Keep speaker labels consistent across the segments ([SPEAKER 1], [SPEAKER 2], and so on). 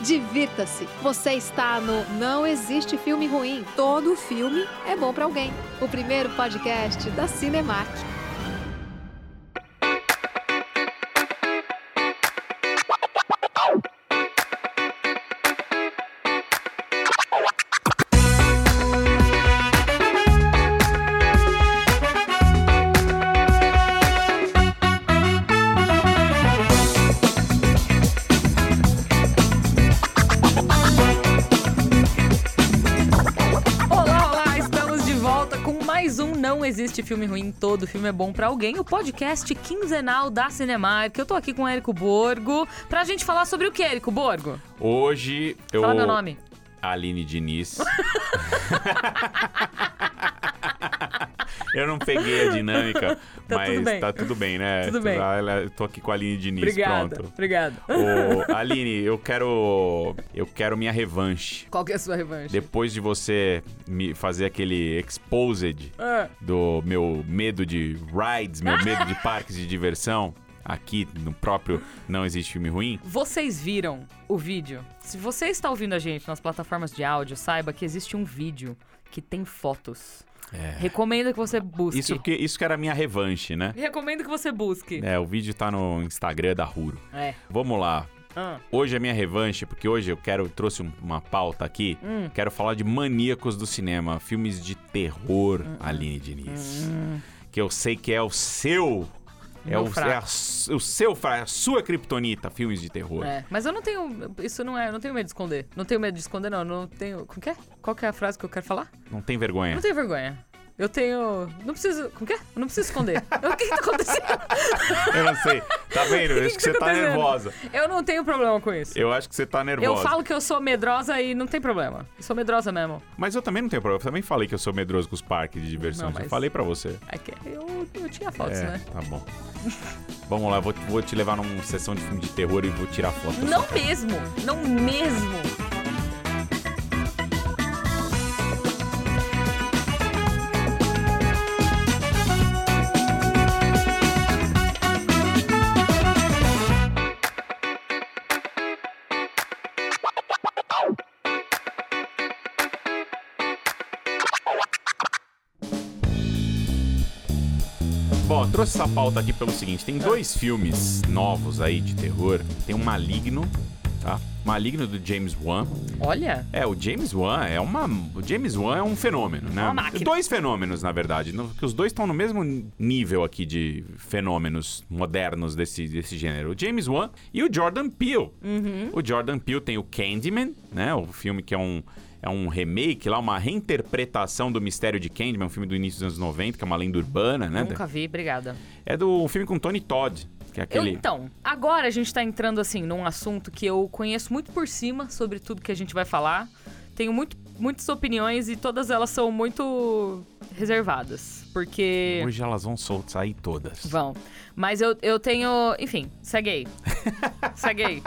[SPEAKER 1] divirta-se. Você está no Não Existe Filme Ruim. Todo filme é bom para alguém. O primeiro podcast da Cinemark.
[SPEAKER 2] Filme Ruim, Todo Filme é Bom pra Alguém, o podcast quinzenal da Cinemark. Eu tô aqui com o Érico Borgo pra gente falar sobre o que, Érico Borgo?
[SPEAKER 3] Hoje eu.
[SPEAKER 2] Fala meu nome.
[SPEAKER 3] Aline Diniz. eu não peguei a dinâmica,
[SPEAKER 2] Tá
[SPEAKER 3] mas
[SPEAKER 2] tudo
[SPEAKER 3] tá tudo bem, né?
[SPEAKER 2] Tudo bem.
[SPEAKER 3] Tô aqui com a Aline Diniz,
[SPEAKER 2] Obrigada,
[SPEAKER 3] pronto.
[SPEAKER 2] obrigada.
[SPEAKER 3] Ô, Aline, eu quero. Eu quero minha revanche.
[SPEAKER 2] Qual que é a sua revanche?
[SPEAKER 3] Depois de você me fazer aquele exposed
[SPEAKER 2] Ah,
[SPEAKER 3] do meu medo de rides, meu medo de parques de diversão, aqui no próprio Não Existe Filme Ruim.
[SPEAKER 2] vocês viram o vídeo? Se você está ouvindo a gente nas plataformas de áudio, saiba que existe um vídeo que tem fotos. Recomendo que você busque.
[SPEAKER 3] É. Isso que, isso que era a minha revanche, né?
[SPEAKER 2] Recomendo que você busque.
[SPEAKER 3] É, o vídeo tá no Instagram da Ruro.
[SPEAKER 2] É.
[SPEAKER 3] Vamos lá.
[SPEAKER 2] Ah,
[SPEAKER 3] Hoje é minha revanche, porque hoje eu quero trouxe um- uma pauta aqui.
[SPEAKER 2] Hum.
[SPEAKER 3] Quero falar de maníacos do cinema, filmes de terror,
[SPEAKER 2] Hum,
[SPEAKER 3] Aline Diniz. Que eu sei que é o seu. É o, é a o seu, a sua kriptonita, filmes de terror.
[SPEAKER 2] É, mas eu não tenho. Isso não é. Eu não tenho medo de esconder. Não tenho medo de esconder, não. Não tenho. Como que é? Qual que é a frase que eu quero falar?
[SPEAKER 3] Não tem vergonha.
[SPEAKER 2] Não tenho vergonha. Eu tenho. Não preciso. Como que é? Eu não preciso esconder. o que, que tá acontecendo?
[SPEAKER 3] Eu não sei. Tá vendo? Eu acho que
[SPEAKER 2] que
[SPEAKER 3] você
[SPEAKER 2] tá
[SPEAKER 3] tá nervosa.
[SPEAKER 2] Eu não tenho problema com isso.
[SPEAKER 3] Eu acho que você tá nervosa.
[SPEAKER 2] Eu falo que eu sou medrosa e não tem problema. Eu sou medrosa mesmo.
[SPEAKER 3] Mas eu também não tenho problema. Eu também falei que eu sou medroso com os parques de diversão.
[SPEAKER 2] Não,
[SPEAKER 3] Eu falei pra você.
[SPEAKER 2] É que eu, eu tinha fotos,
[SPEAKER 3] é,
[SPEAKER 2] né?
[SPEAKER 3] tá bom. Vamos lá, vou, vou te levar numa sessão de filme de terror e vou tirar foto.
[SPEAKER 2] Não mesmo. Não mesmo.
[SPEAKER 3] Trouxe essa pauta aqui pelo seguinte: tem dois filmes novos aí de terror. Tem o Maligno, tá? Maligno do James Wan.
[SPEAKER 2] Olha.
[SPEAKER 3] É, o James Wan é uma. O James Wan é um fenômeno, né?
[SPEAKER 2] Uma máquina.
[SPEAKER 3] Dois fenômenos, na verdade. no- que os dois estão no mesmo nível aqui de fenômenos modernos desse, desse gênero. O James Wan e o Jordan Peele.
[SPEAKER 2] Uhum.
[SPEAKER 3] O Jordan Peele tem o Candyman, né? O filme que é um. É um remake lá, uma reinterpretação do Mistério de Candyman, um filme do início dos anos 90, que é uma lenda urbana, né?
[SPEAKER 2] Nunca vi, obrigada.
[SPEAKER 3] É do filme com Tony Todd, que é
[SPEAKER 2] Eu,
[SPEAKER 3] aquele.
[SPEAKER 2] então, agora a gente tá entrando assim num assunto que eu conheço muito por cima sobre tudo que a gente vai falar. Tenho muito, muitas opiniões e todas elas são muito reservadas. Porque.
[SPEAKER 3] Hoje elas vão soltar sair todas.
[SPEAKER 2] Vão. Mas eu, eu tenho. Enfim, segue aí. segue aí.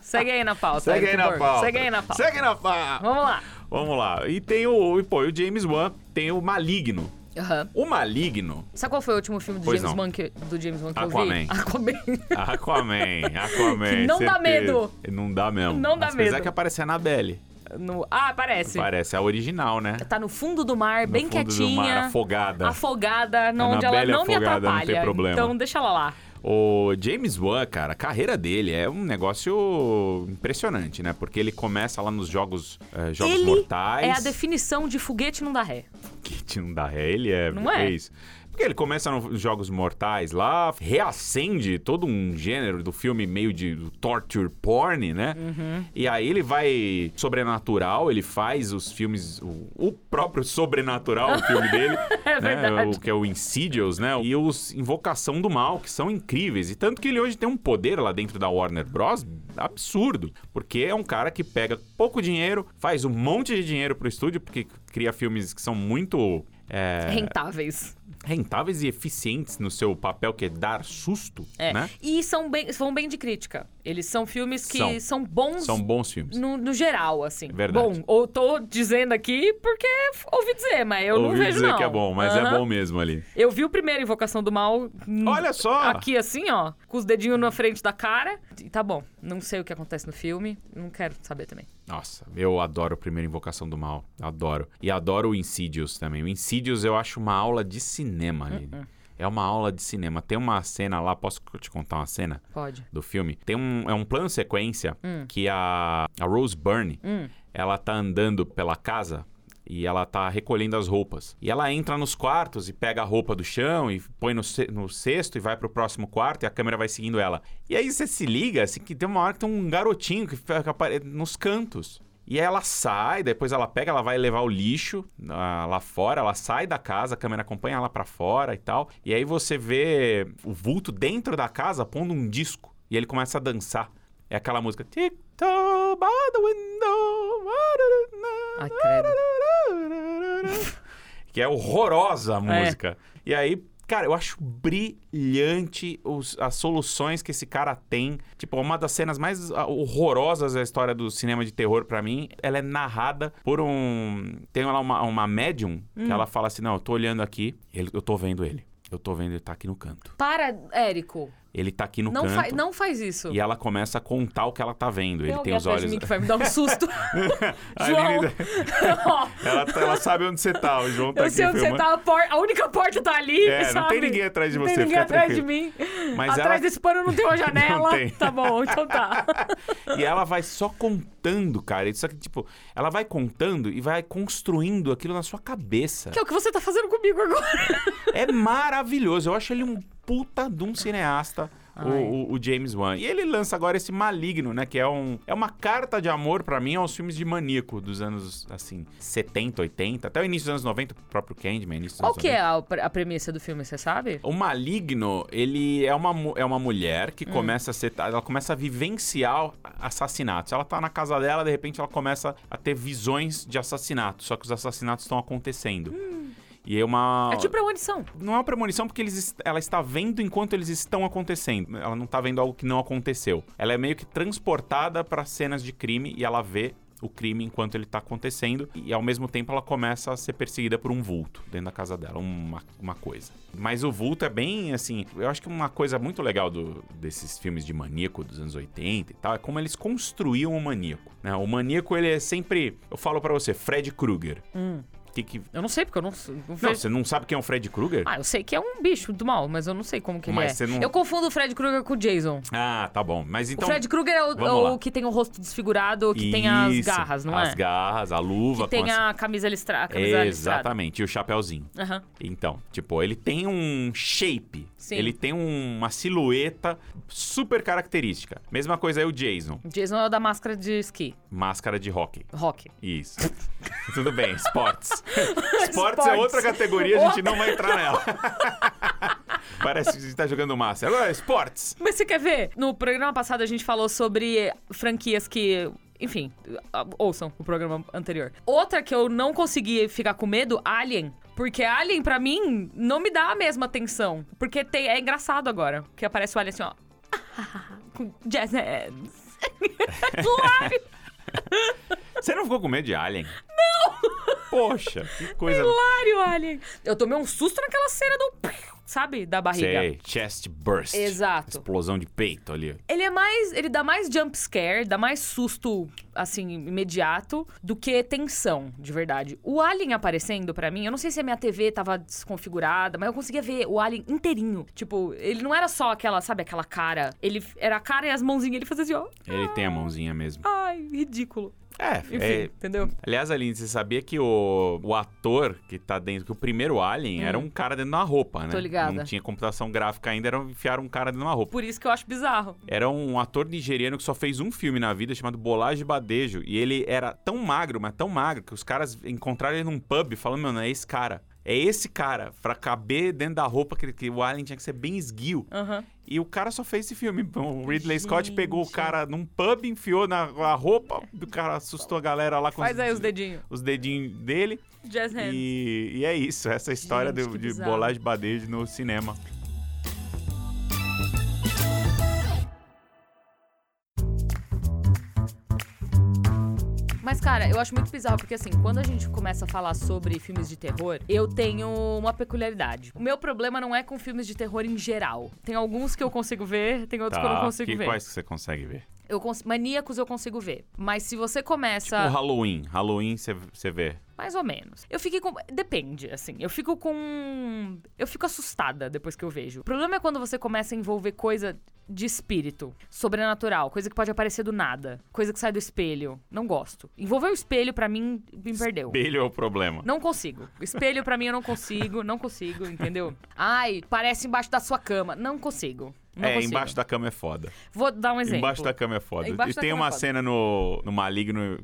[SPEAKER 2] Segue aí na pauta.
[SPEAKER 3] Segue aí na
[SPEAKER 2] Borgo.
[SPEAKER 3] pauta.
[SPEAKER 2] Segue aí na pauta.
[SPEAKER 3] Segue na pauta.
[SPEAKER 2] Vamos lá.
[SPEAKER 3] Vamos lá. E tem o, e, pô, o James Wan, tem o Maligno.
[SPEAKER 2] Aham.
[SPEAKER 3] O Maligno,
[SPEAKER 2] Sabe qual foi o último filme do
[SPEAKER 3] Pois
[SPEAKER 2] James
[SPEAKER 3] não.
[SPEAKER 2] Wan que, do James Wan que eu
[SPEAKER 3] Aquaman.
[SPEAKER 2] vi? Aquaman.
[SPEAKER 3] Aquaman, Aquaman.
[SPEAKER 2] Não dá
[SPEAKER 3] certeza.
[SPEAKER 2] medo.
[SPEAKER 3] Não dá mesmo.
[SPEAKER 2] Não dá
[SPEAKER 3] Apesar
[SPEAKER 2] medo.
[SPEAKER 3] que aparece a Annabelle.
[SPEAKER 2] No... Ah, parece.
[SPEAKER 3] Parece a original, né?
[SPEAKER 2] Tá no fundo do mar,
[SPEAKER 3] No
[SPEAKER 2] bem
[SPEAKER 3] fundo do
[SPEAKER 2] quietinha.
[SPEAKER 3] mar, afogada.
[SPEAKER 2] Afogada, não, onde ela
[SPEAKER 3] Annabelle
[SPEAKER 2] não me
[SPEAKER 3] afogada, não
[SPEAKER 2] atrapalha.
[SPEAKER 3] tem problema.
[SPEAKER 2] Então deixa ela lá.
[SPEAKER 3] O James Wan, cara, a carreira dele é um negócio impressionante, né? Porque ele começa lá nos jogos, eh, jogos
[SPEAKER 2] Ele
[SPEAKER 3] mortais.
[SPEAKER 2] É a definição de foguete não dá ré.
[SPEAKER 3] que não dá ré, ele é,
[SPEAKER 2] Não é?
[SPEAKER 3] isso. Porque ele começa nos Jogos Mortais lá, reacende todo um gênero do filme meio de torture porn, né?
[SPEAKER 2] Uhum.
[SPEAKER 3] E aí ele vai sobrenatural, ele faz os filmes, o, o próprio sobrenatural, o filme dele,
[SPEAKER 2] É
[SPEAKER 3] né?
[SPEAKER 2] verdade.
[SPEAKER 3] O que é o Insidious, né? E os Invocação do Mal, que são incríveis. E tanto que ele hoje tem um poder lá dentro da Warner Bros. absurdo. Porque é um cara que pega pouco dinheiro, faz um monte de dinheiro pro estúdio, porque cria filmes que são muito. é,
[SPEAKER 2] Rentáveis.
[SPEAKER 3] Rentáveis e eficientes no seu papel, que é dar susto,
[SPEAKER 2] É.
[SPEAKER 3] né?
[SPEAKER 2] E são bem, vão bem de crítica. Eles são filmes que
[SPEAKER 3] São.
[SPEAKER 2] são, bons
[SPEAKER 3] São bons filmes.
[SPEAKER 2] no, no geral, assim.
[SPEAKER 3] Verdade.
[SPEAKER 2] Bom, ou tô dizendo aqui porque ouvi dizer, mas eu não
[SPEAKER 3] Ouvi
[SPEAKER 2] vejo
[SPEAKER 3] dizer
[SPEAKER 2] não.
[SPEAKER 3] que é bom, mas é
[SPEAKER 2] Aham.
[SPEAKER 3] bom mesmo ali.
[SPEAKER 2] Eu vi o primeiro Invocação do Mal. hum,
[SPEAKER 3] Olha só!
[SPEAKER 2] Aqui assim, ó, com os dedinhos na frente da cara. E tá bom. Não sei o que acontece no filme. Não quero saber também.
[SPEAKER 3] Nossa, eu adoro a primeira Invocação do Mal. Adoro. E adoro o Insidious também. O Insidious eu acho uma aula de cinema.
[SPEAKER 2] Uh-uh.
[SPEAKER 3] É uma aula de cinema. Tem uma cena lá, posso te contar uma cena
[SPEAKER 2] Pode.
[SPEAKER 3] do filme? Tem um, é um plano sequência
[SPEAKER 2] Hum.
[SPEAKER 3] que a, a Rose Byrne,
[SPEAKER 2] Hum.
[SPEAKER 3] ela tá andando pela casa e ela tá recolhendo as roupas. E ela entra nos quartos e pega a roupa do chão e põe no, no cesto e vai pro próximo quarto e a câmera vai seguindo ela. E aí você se liga, assim, que tem uma hora que tem um garotinho que fica nos cantos. E aí ela sai, depois ela pega, ela vai levar o lixo ah, lá fora, ela sai da casa, a câmera acompanha ela pra fora e tal. E aí você vê o vulto dentro da casa pondo um disco. E ele começa a dançar. É aquela música. Tick-tock by the window.
[SPEAKER 2] Ai.
[SPEAKER 3] Que é horrorosa a
[SPEAKER 2] É.
[SPEAKER 3] música. E aí, cara, eu acho brilhante os- as soluções que esse cara tem. Tipo, uma das cenas mais horrorosas da história do cinema de terror pra mim, ela é narrada por um. Tem lá uma, uma médium
[SPEAKER 2] Hum.
[SPEAKER 3] que ela fala assim: Não, eu tô olhando aqui, eu tô vendo ele. Eu tô vendo ele tá aqui no canto.
[SPEAKER 2] Para, Érico.
[SPEAKER 3] Ele tá aqui no
[SPEAKER 2] Não,
[SPEAKER 3] canto.
[SPEAKER 2] não faz isso.
[SPEAKER 3] E ela começa a contar o que ela tá vendo.
[SPEAKER 2] Tem
[SPEAKER 3] ele tem os olhos.
[SPEAKER 2] mim que vai me dar um susto. João.
[SPEAKER 3] Ela, tá- ela sabe onde você tá. O João tá
[SPEAKER 2] eu
[SPEAKER 3] aqui
[SPEAKER 2] sei onde você
[SPEAKER 3] filmando.
[SPEAKER 2] tá, a, por- a única porta tá ali,
[SPEAKER 3] É, não
[SPEAKER 2] sabe?
[SPEAKER 3] tem ninguém atrás de
[SPEAKER 2] Não
[SPEAKER 3] você,
[SPEAKER 2] tem ninguém atrás de mim.
[SPEAKER 3] Mas
[SPEAKER 2] atrás
[SPEAKER 3] ela-
[SPEAKER 2] desse pano não tem uma janela.
[SPEAKER 3] tem.
[SPEAKER 2] Tá bom, então tá.
[SPEAKER 3] E ela vai só contando, cara. Isso aqui, tipo, ela vai contando e vai construindo aquilo na sua cabeça.
[SPEAKER 2] Que é o que você tá fazendo comigo agora.
[SPEAKER 3] É maravilhoso. Eu acho ele um puta de um cineasta. O, o- o James Wan. E ele lança agora esse Maligno, né? Que é, um, é uma carta de amor pra mim aos filmes de maníaco dos anos, assim, 70, 80, até o início dos anos 90, o próprio Candyman, início dos
[SPEAKER 2] Qual
[SPEAKER 3] anos
[SPEAKER 2] que
[SPEAKER 3] 90.
[SPEAKER 2] é a, a premissa do filme, você sabe?
[SPEAKER 3] O maligno, ele é uma, é uma mulher
[SPEAKER 2] Hum.
[SPEAKER 3] que começa a ser. Ela começa a vivenciar assassinatos. Ela tá na casa dela, de repente ela começa a ter visões de assassinatos. Só que os assassinatos estão acontecendo. E é uma.
[SPEAKER 2] É tipo premonição.
[SPEAKER 3] Não é uma premonição porque eles, ela está vendo enquanto eles estão acontecendo. Ela não tá vendo algo que não aconteceu. Ela é meio que transportada para cenas de crime e ela vê o crime enquanto ele tá acontecendo. E ao mesmo tempo ela começa a ser perseguida por um vulto dentro da casa dela, uma, uma coisa. Mas o vulto é bem assim. Eu acho que uma coisa muito legal do- desses filmes de maníaco dos anos 80 e tal é como eles construíam o maníaco. né? O maníaco, ele é sempre. Eu falo pra você, Fred Krueger. Que que...
[SPEAKER 2] Eu não sei, porque eu não, não
[SPEAKER 3] Não, você não sabe quem é o Fred Krueger?
[SPEAKER 2] Ah, eu sei que é um bicho do mal, mas eu não sei como que ele
[SPEAKER 3] Mas
[SPEAKER 2] é.
[SPEAKER 3] você não-
[SPEAKER 2] Eu confundo o Fred Krueger com o Jason.
[SPEAKER 3] Ah, tá bom. Mas então.
[SPEAKER 2] o Fred Krueger é o, é o que tem o rosto desfigurado, que tem as
[SPEAKER 3] Isso,
[SPEAKER 2] garras, não
[SPEAKER 3] as
[SPEAKER 2] é?
[SPEAKER 3] garras, a luva.
[SPEAKER 2] Que tem
[SPEAKER 3] com as-
[SPEAKER 2] a camisa listrada. Camisa listrada.
[SPEAKER 3] Exatamente, e o chapéuzinho. Então, tipo, ele tem um shape.
[SPEAKER 2] Sim.
[SPEAKER 3] Ele tem um- uma silhueta super característica. Mesma coisa aí o Jason.
[SPEAKER 2] Jason é o da máscara de esqui.
[SPEAKER 3] Máscara de hockey.
[SPEAKER 2] Rock.
[SPEAKER 3] Isso. Tudo bem, esportes. esportes é outra categoria, a gente não vai entrar nela. Parece que a gente tá jogando massa. Agora, esportes.
[SPEAKER 2] Mas você quer ver? No programa passado a gente falou sobre franquias que. Enfim, ouçam o programa anterior. Outra que eu não consegui ficar com medo, Alien. Porque Alien, pra mim, não me dá a mesma atenção. Porque tem- é engraçado agora. Que aparece o Alien assim, ó. com jazz hands.
[SPEAKER 3] Você não ficou com medo de Alien? Poxa, que coisa.
[SPEAKER 2] Hilário, Alien. Eu tomei um susto naquela cena do. Sabe? Da barriga.
[SPEAKER 3] Sei, chest burst.
[SPEAKER 2] Exato.
[SPEAKER 3] Explosão de peito ali.
[SPEAKER 2] Ele é mais. Ele dá mais jump scare, dá mais susto, assim, imediato, do que tensão, de verdade. O Alien aparecendo pra mim, eu não sei se a minha TV tava desconfigurada, mas eu conseguia ver o Alien inteirinho. Tipo, ele não era só aquela, sabe, aquela cara. Ele era a cara e as mãozinhas, ele fazia assim, ó.
[SPEAKER 3] Ele tem a mãozinha mesmo.
[SPEAKER 2] Ai, ridículo.
[SPEAKER 3] É,
[SPEAKER 2] Enfim,
[SPEAKER 3] é,
[SPEAKER 2] entendeu?
[SPEAKER 3] Aliás, Aline, você sabia que o, o ator que tá dentro, que o primeiro Alien era um cara dentro de uma roupa, né?
[SPEAKER 2] Hum. Tô ligada.
[SPEAKER 3] Não tinha computação gráfica ainda, era enfiar um cara dentro de uma roupa.
[SPEAKER 2] Por isso que eu acho bizarro.
[SPEAKER 3] Era um ator nigeriano que só fez um filme na vida chamado Bolage Badejo. E ele era tão magro, mas tão magro, que os caras encontraram ele num pub falando, meu, não é esse cara. É esse cara, pra caber dentro da roupa, que, que o Alien tinha que ser bem esguio.
[SPEAKER 2] Aham.
[SPEAKER 3] E o cara só fez esse filme. O Ridley Scott
[SPEAKER 2] Gente.
[SPEAKER 3] pegou o cara num pub, enfiou na, na roupa, o cara assustou a galera lá com
[SPEAKER 2] Faz
[SPEAKER 3] os,
[SPEAKER 2] aí os dedinhos.
[SPEAKER 3] os dedinhos dele.
[SPEAKER 2] Jazz hands.
[SPEAKER 3] E, e é isso, essa é história
[SPEAKER 2] Gente,
[SPEAKER 3] do- de
[SPEAKER 2] bizarro.
[SPEAKER 3] bolagem badejo no cinema.
[SPEAKER 2] Cara, eu acho muito bizarro, porque assim, quando a gente começa a falar sobre filmes de terror, eu tenho uma peculiaridade. O meu problema não é com filmes de terror em geral. Tem alguns que eu consigo ver, tem outros que eu não consigo
[SPEAKER 3] Tá, que,
[SPEAKER 2] ver.
[SPEAKER 3] Quais que você consegue ver?
[SPEAKER 2] Eu cons- Maníacos eu consigo ver. Mas se você começa.
[SPEAKER 3] O Halloween. Halloween você vê.
[SPEAKER 2] Mais ou menos. Eu fiquei com. Depende, assim. Eu fico com. Eu fico assustada depois que eu vejo. O problema é quando você começa a envolver coisa de espírito, sobrenatural, coisa que pode aparecer do nada, coisa que sai do espelho. Não gosto. Envolver o espelho, pra mim, me perdeu.
[SPEAKER 3] Espelho é o problema.
[SPEAKER 2] Não consigo. Espelho pra mim eu não consigo, não consigo, entendeu? Ai, parece embaixo da sua cama. Não consigo. Não
[SPEAKER 3] é,
[SPEAKER 2] consigo.
[SPEAKER 3] embaixo da cama é foda.
[SPEAKER 2] Vou dar um exemplo.
[SPEAKER 3] Embaixo da cama é foda.
[SPEAKER 2] Embaixo
[SPEAKER 3] e tem
[SPEAKER 2] é
[SPEAKER 3] uma
[SPEAKER 2] foda.
[SPEAKER 3] cena no, no Maligno,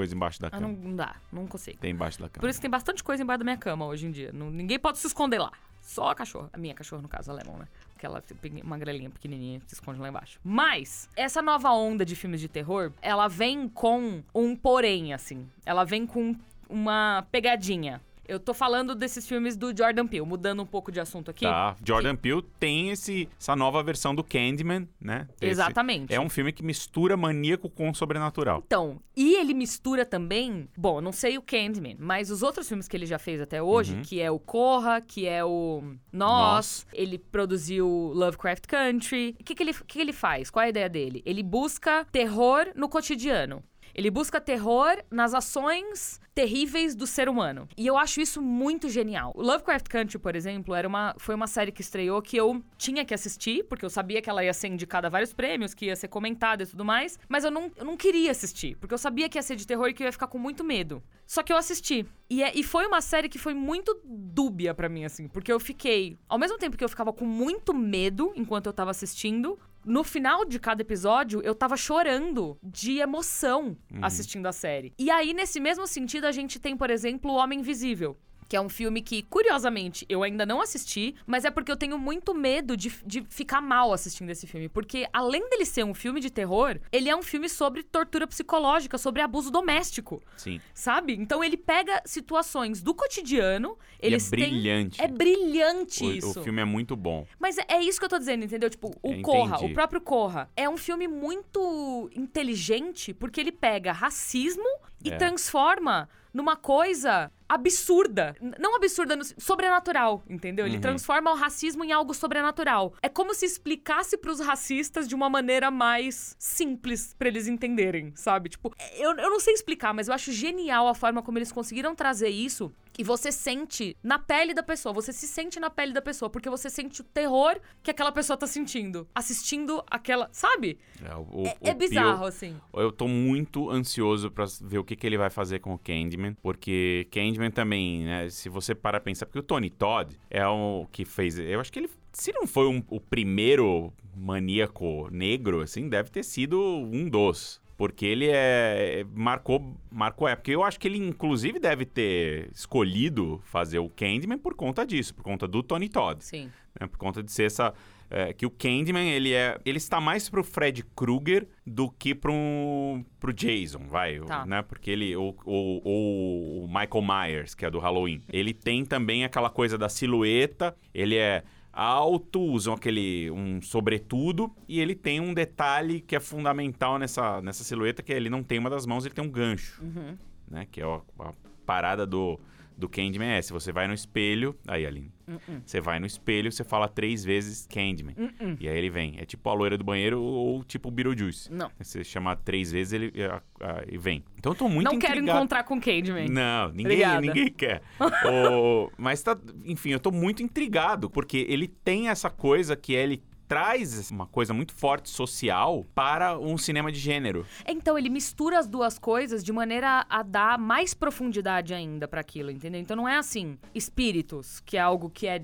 [SPEAKER 3] coisa embaixo da
[SPEAKER 2] Ah,
[SPEAKER 3] cama.
[SPEAKER 2] não, não dá. Não consigo.
[SPEAKER 3] Tem embaixo da cama.
[SPEAKER 2] Por isso que tem bastante coisa embaixo da minha cama hoje em dia. Não- ninguém pode se esconder lá. Só a cachorra. A minha cachorra, no caso, a Lemon, né? Aquela pe- magrelinha pequenininha que se esconde lá embaixo. Mas, essa nova onda de filmes de terror, ela vem com um porém, assim. Ela vem com uma pegadinha. Eu tô falando desses filmes do Jordan Peele, mudando um pouco de assunto aqui.
[SPEAKER 3] Tá. Jordan Peele tem esse, essa nova versão do Candyman, né? Esse-
[SPEAKER 2] Exatamente.
[SPEAKER 3] É um filme que mistura maníaco com sobrenatural.
[SPEAKER 2] Então, e ele mistura também, bom, não sei o Candyman, mas os outros filmes que ele já fez até hoje,
[SPEAKER 3] Uhum.
[SPEAKER 2] que é o Corra, que é o Nós, ele produziu Lovecraft Country. O que, que, ele, que, que ele faz? Qual é a ideia dele? Ele busca terror no cotidiano. Ele busca terror nas ações terríveis do ser humano. E eu acho isso muito genial. O Lovecraft Country, por exemplo, era uma, foi uma série que estreou que eu tinha que assistir, porque eu sabia que ela ia ser indicada a vários prêmios, que ia ser comentada e tudo mais, mas eu não, eu não queria assistir, porque eu sabia que ia ser de terror e que eu ia ficar com muito medo. Só que eu assisti. E, é- e foi uma série que foi muito dúbia pra mim, assim, porque eu fiquei. Ao mesmo tempo que eu ficava com muito medo enquanto eu tava assistindo, no final de cada episódio, eu tava chorando de emoção assistindo a série. E aí, nesse mesmo sentido, a gente tem, por exemplo, O Homem Invisível. Que é um filme que, curiosamente, eu ainda não assisti, mas é porque eu tenho muito medo de, de ficar mal assistindo esse filme. Porque, além dele ser um filme de terror, ele é um filme sobre tortura psicológica, sobre abuso doméstico,
[SPEAKER 3] Sim.
[SPEAKER 2] sabe? Então ele pega situações do cotidiano,
[SPEAKER 3] E é
[SPEAKER 2] eles têm.
[SPEAKER 3] brilhante.
[SPEAKER 2] É brilhante
[SPEAKER 3] O-
[SPEAKER 2] isso.
[SPEAKER 3] O, filme é muito bom.
[SPEAKER 2] Mas é, é isso que eu tô dizendo, entendeu? Tipo, o
[SPEAKER 3] Eu
[SPEAKER 2] Corra,
[SPEAKER 3] entendi.
[SPEAKER 2] o próprio Corra, é um filme muito inteligente porque ele pega racismo e
[SPEAKER 3] É.
[SPEAKER 2] transforma numa coisa absurda. Não absurda, no- sobrenatural, entendeu? Ele
[SPEAKER 3] Uhum.
[SPEAKER 2] transforma o racismo em algo sobrenatural. É como se explicasse pros racistas de uma maneira mais simples pra eles entenderem, sabe? Tipo, eu, eu não sei explicar, mas eu acho genial a forma como eles conseguiram trazer isso e você sente na pele da pessoa, você se sente na pele da pessoa, porque você sente o terror que aquela pessoa tá sentindo, assistindo aquela, sabe?
[SPEAKER 3] É, o- o-
[SPEAKER 2] É,
[SPEAKER 3] o
[SPEAKER 2] é bizarro,
[SPEAKER 3] Peele-
[SPEAKER 2] assim.
[SPEAKER 3] Eu tô muito ansioso pra ver o que, que ele vai fazer com o Candyman, porque Candyman também, né, se você para pensar, porque o Tony Todd é o que fez, eu acho que ele, se não foi um- o primeiro maníaco negro, assim, deve ter sido um dos. Porque ele é. Marcou, marcou época. Eu acho que ele, inclusive, deve ter escolhido fazer o Candyman por conta disso, por conta do Tony Todd
[SPEAKER 2] Sim.
[SPEAKER 3] né, por conta de ser essa é, que o Candyman ele é ele está mais pro Fred Krueger do que pro pro Jason vai
[SPEAKER 2] Tá.
[SPEAKER 3] né porque ele ou, ou- ou o Michael Myers que é do Halloween ele tem também aquela coisa da silhueta ele é alto usam aquele um sobretudo e ele tem um detalhe que é fundamental nessa nessa silhueta que é ele não tem uma das mãos ele tem um gancho
[SPEAKER 2] Uhum.
[SPEAKER 3] né que é a, a parada do do Candyman é se você vai no espelho aí Aline
[SPEAKER 2] Uh-uh.
[SPEAKER 3] você vai no espelho, você fala três vezes Candyman.
[SPEAKER 2] Uh-uh.
[SPEAKER 3] E aí ele vem. É tipo a loira do banheiro ou tipo o Beetlejuice.
[SPEAKER 2] Não.
[SPEAKER 3] Você chamar três vezes ele ah, e vem. Então eu tô muito
[SPEAKER 2] não quero
[SPEAKER 3] intrigado.
[SPEAKER 2] encontrar com Candyman.
[SPEAKER 3] Não, ninguém,
[SPEAKER 2] Obrigada.
[SPEAKER 3] ninguém quer. O- mas tá, enfim, eu tô muito intrigado, porque ele tem essa coisa que ele traz uma coisa muito forte social para um cinema de gênero.
[SPEAKER 2] Então, ele mistura as duas coisas de maneira a dar mais profundidade ainda pra aquilo, entendeu? Então não é assim, espíritos, que é algo que é,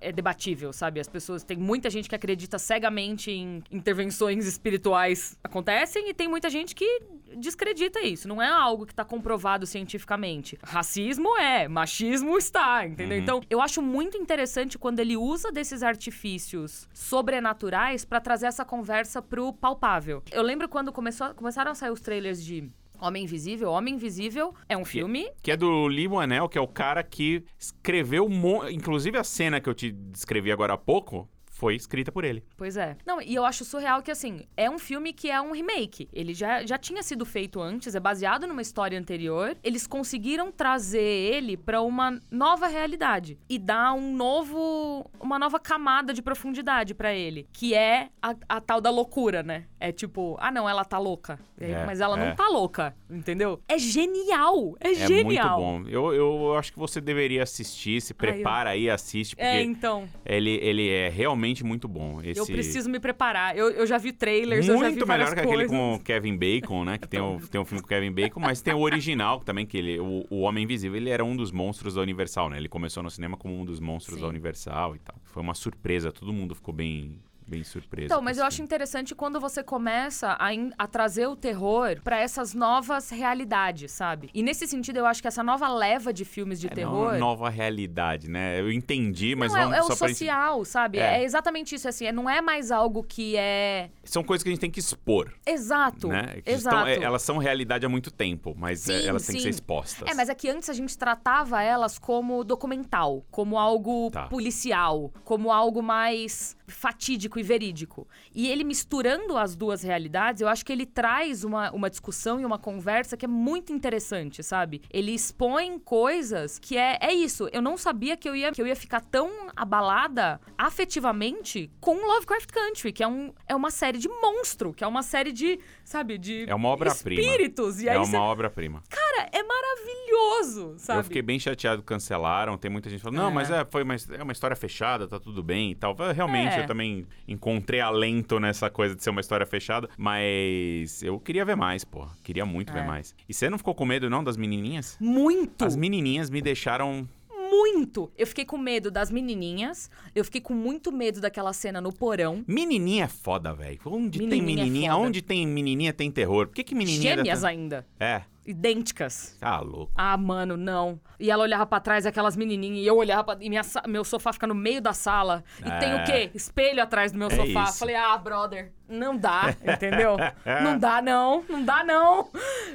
[SPEAKER 2] é debatível, sabe? As pessoas. Tem muita gente que acredita cegamente em intervenções espirituais acontecem, e tem muita gente que descredita isso. Não é algo que tá comprovado cientificamente. Racismo é, machismo está, entendeu?
[SPEAKER 3] Uhum.
[SPEAKER 2] Então, eu acho muito interessante quando ele usa desses artifícios sobrenaturais pra trazer essa conversa pro palpável. Eu lembro quando começou, começaram a sair os trailers de Homem Invisível. Homem Invisível é um filme
[SPEAKER 3] Que é do Lee Wanell, que é o cara que escreveu... Mo... Inclusive a cena que eu te descrevi agora há pouco foi escrita por ele.
[SPEAKER 2] Pois é. Não, e eu acho surreal que, assim, é um filme que é um remake. Ele já, já tinha sido feito antes, é baseado numa história anterior. Eles conseguiram trazer ele pra uma nova realidade e dar um novo. uma nova camada de profundidade pra ele, que é a, a tal da loucura, né? É tipo, ah, não, ela tá louca.
[SPEAKER 3] É,
[SPEAKER 2] Mas ela
[SPEAKER 3] é.
[SPEAKER 2] não tá louca, entendeu? É genial! É,
[SPEAKER 3] É
[SPEAKER 2] genial!
[SPEAKER 3] muito bom. Eu, eu acho que você deveria assistir, se prepara aí, assiste, porque
[SPEAKER 2] É, então.
[SPEAKER 3] ele, ele é realmente muito bom. Esse...
[SPEAKER 2] Eu preciso me preparar. Eu, eu já vi trailers, eu já vi
[SPEAKER 3] Muito melhor que aquele
[SPEAKER 2] coisas.
[SPEAKER 3] com o Kevin Bacon, né? Que tem o, tem um filme com o Kevin Bacon, mas tem o original também, que ele, o, o Homem Invisível, ele era um dos monstros da Universal, né? Ele começou no cinema como um dos monstros
[SPEAKER 2] Sim.
[SPEAKER 3] da Universal e tal. Foi uma surpresa, todo mundo ficou bem, bem surpreso.
[SPEAKER 2] Então, mas eu acho interessante quando você começa a, in- a trazer o terror pra essas novas realidades, sabe? E nesse sentido, eu acho que essa nova leva de filmes de
[SPEAKER 3] É, não
[SPEAKER 2] terror.
[SPEAKER 3] uma nova realidade, né? Eu entendi, mas
[SPEAKER 2] não, é-
[SPEAKER 3] vamos
[SPEAKER 2] é,
[SPEAKER 3] só
[SPEAKER 2] o
[SPEAKER 3] pra gente...
[SPEAKER 2] social, sabe?
[SPEAKER 3] É.
[SPEAKER 2] É. exatamente isso, assim, é- não é mais algo que é
[SPEAKER 3] São coisas que a gente tem que expor,
[SPEAKER 2] exato,
[SPEAKER 3] né? Que
[SPEAKER 2] exato.
[SPEAKER 3] estão- é, elas são realidade há muito tempo, mas é,
[SPEAKER 2] Sim,
[SPEAKER 3] elas têm que ser
[SPEAKER 2] sim.
[SPEAKER 3] expostas.
[SPEAKER 2] É, mas é que antes a gente tratava elas como documental, como algo
[SPEAKER 3] Tá.
[SPEAKER 2] policial, como algo mais fatídico e verídico. E ele misturando as duas realidades, eu acho que ele traz uma, uma discussão e uma conversa que é muito interessante, sabe? Ele expõe coisas que é, é isso. Eu não sabia que eu, ia, que eu ia ficar tão abalada afetivamente com Lovecraft Country, que é, um, é uma série de monstro, que é uma série de, sabe, de
[SPEAKER 3] É uma obra-prima.
[SPEAKER 2] espíritos. E
[SPEAKER 3] é uma
[SPEAKER 2] você
[SPEAKER 3] obra-prima.
[SPEAKER 2] Cara, é maravilhoso, sabe?
[SPEAKER 3] Eu fiquei bem chateado, cancelaram. Tem muita gente falando, não,
[SPEAKER 2] É.
[SPEAKER 3] mas é, foi uma, é uma história fechada, tá tudo bem e tal. Realmente. Eu também encontrei alento nessa coisa de ser uma história fechada, mas eu queria ver mais, pô. Queria muito ver
[SPEAKER 2] É.
[SPEAKER 3] mais. E você não ficou com medo, não, das menininhas?
[SPEAKER 2] Muito,
[SPEAKER 3] As menininhas me deixaram.
[SPEAKER 2] muito. Eu fiquei com medo das menininhas, eu fiquei com muito medo daquela cena no porão.
[SPEAKER 3] Menininha é foda, velho. Onde tem
[SPEAKER 2] Menininha é
[SPEAKER 3] menininha?
[SPEAKER 2] foda.
[SPEAKER 3] Onde tem menininha tem terror. Por que, que menininha.
[SPEAKER 2] Gêmeas
[SPEAKER 3] dá-
[SPEAKER 2] ainda,
[SPEAKER 3] É.
[SPEAKER 2] idênticas.
[SPEAKER 3] Ah, louco.
[SPEAKER 2] Ah, mano, não. E ela olhava pra trás, aquelas menininhas, e eu olhava pra... E minha meu sofá fica no meio da sala. E tem
[SPEAKER 3] É.
[SPEAKER 2] o quê? Espelho atrás do meu
[SPEAKER 3] É
[SPEAKER 2] sofá.
[SPEAKER 3] isso.
[SPEAKER 2] Falei, ah, brother, não dá, entendeu? não dá, não. Não dá, não.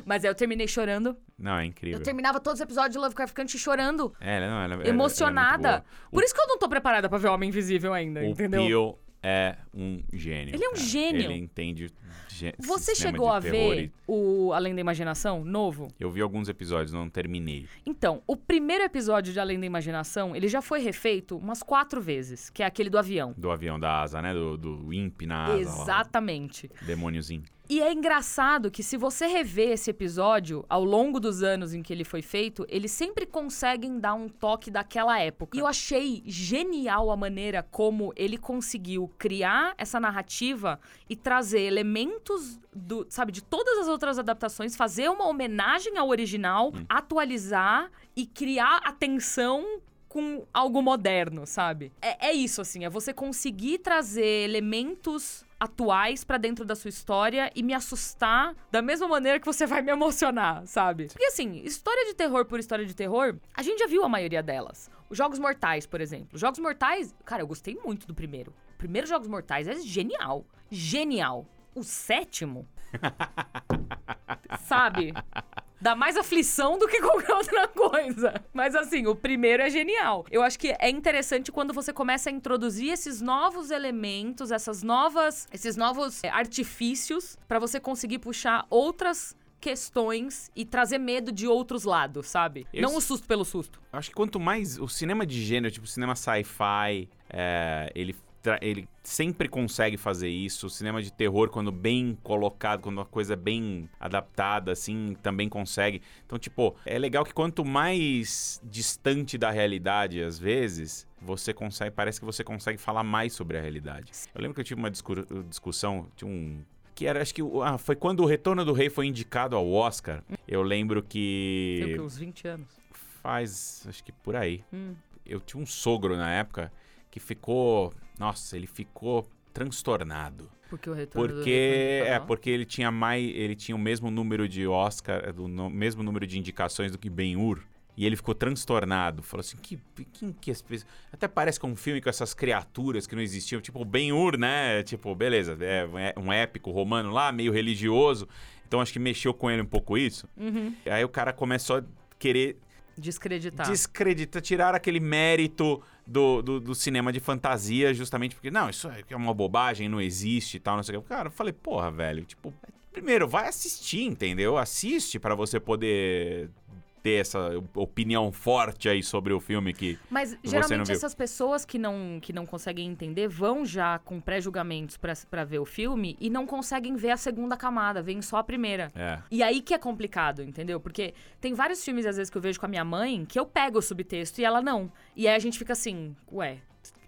[SPEAKER 2] Mas aí eu terminei chorando.
[SPEAKER 3] Não, é incrível.
[SPEAKER 2] Eu terminava todos os episódios de Lovecraft Country chorando.
[SPEAKER 3] É, não, ela, ela- ela é
[SPEAKER 2] emocionada.
[SPEAKER 3] muito boa.
[SPEAKER 2] Por isso que eu não tô preparada pra ver Homem Invisível ainda,
[SPEAKER 3] O
[SPEAKER 2] entendeu?
[SPEAKER 3] Pio é um gênio.
[SPEAKER 2] Ele é um
[SPEAKER 3] cara.
[SPEAKER 2] gênio.
[SPEAKER 3] Ele entende. Gê-
[SPEAKER 2] Você chegou a
[SPEAKER 3] terror
[SPEAKER 2] ver
[SPEAKER 3] e-
[SPEAKER 2] o Além da Imaginação novo?
[SPEAKER 3] Eu vi alguns episódios, não terminei.
[SPEAKER 2] Então, o primeiro episódio de Além da Imaginação, ele já foi refeito umas quatro vezes, que é aquele do avião.
[SPEAKER 3] Do avião da asa, né? Do, do imp na asa. lá,
[SPEAKER 2] Exatamente.
[SPEAKER 3] o demôniozinho.
[SPEAKER 2] E é engraçado que se você rever esse episódio ao longo dos anos em que ele foi feito, eles sempre conseguem dar um toque daquela época. E eu achei genial a maneira como ele conseguiu criar essa narrativa e trazer elementos do, sabe, de todas as outras adaptações, fazer uma homenagem ao original, atualizar e criar atenção com algo moderno, sabe? É, é isso, assim, é você conseguir trazer elementos atuais pra dentro da sua história e me assustar da mesma maneira que você vai me emocionar, sabe? Porque assim, história de terror por história de terror, a gente já viu a maioria delas. Os Jogos Mortais, por exemplo. Jogos Mortais, cara, eu gostei muito do primeiro. O primeiro Jogos Mortais é genial. Genial. O sétimo, sabe? Dá mais aflição do que qualquer outra coisa. Mas assim, o primeiro é genial. Eu acho que é interessante quando você começa a introduzir esses novos elementos, essas novas, esses novos é, artifícios pra você conseguir puxar outras questões e trazer medo de outros lados, sabe?
[SPEAKER 3] Eu
[SPEAKER 2] Não o susto pelo susto.
[SPEAKER 3] Eu acho que quanto mais o cinema de gênero, tipo cinema sci-fi, é, ele, ele sempre consegue fazer isso. O cinema de terror, quando bem colocado, quando uma coisa é bem adaptada, assim, também consegue. Então, tipo, é legal que quanto mais distante da realidade, às vezes, você consegue, parece que você consegue falar mais sobre a realidade. Eu lembro que eu tive uma discu- discussão, tinha um que era, acho que ah, foi quando o Retorno do Rei foi indicado ao Oscar. Eu lembro que
[SPEAKER 2] Tem? Uns 20 anos.
[SPEAKER 3] faz, acho que por aí.
[SPEAKER 2] Hum.
[SPEAKER 3] Eu tinha um sogro na época que ficou, nossa, ele ficou transtornado.
[SPEAKER 2] Porque o retorno
[SPEAKER 3] Porque é porque ele tinha mais, ele tinha o mesmo número de Oscar, do no- mesmo número de indicações do que Ben-Hur. E ele ficou transtornado. Falou assim: que, quem que as pessoas. Até parece que é um filme com essas criaturas que não existiam. Tipo, o Ben-Hur, né? Tipo, beleza, é um épico romano lá, meio religioso. Então acho que mexeu com ele um pouco isso.
[SPEAKER 2] Uhum.
[SPEAKER 3] Aí o cara começou a querer
[SPEAKER 2] Descreditar.
[SPEAKER 3] descreditar, tirar aquele mérito do, do, do cinema de fantasia, justamente porque, não, isso é uma bobagem, não existe e tal, não sei o que. Cara, eu falei, porra, velho, tipo, primeiro, vai assistir, entendeu? Assiste pra você poder ter essa opinião forte aí sobre o filme que.
[SPEAKER 2] Mas geralmente essas pessoas que não, que não conseguem entender vão já com pré-julgamentos pra, pra ver o filme e não conseguem ver a segunda camada, veem só a primeira.
[SPEAKER 3] É.
[SPEAKER 2] E aí que é complicado, entendeu? Porque tem vários filmes, às vezes, que eu vejo com a minha mãe, que eu pego o subtexto e ela não. E aí a gente fica assim, ué.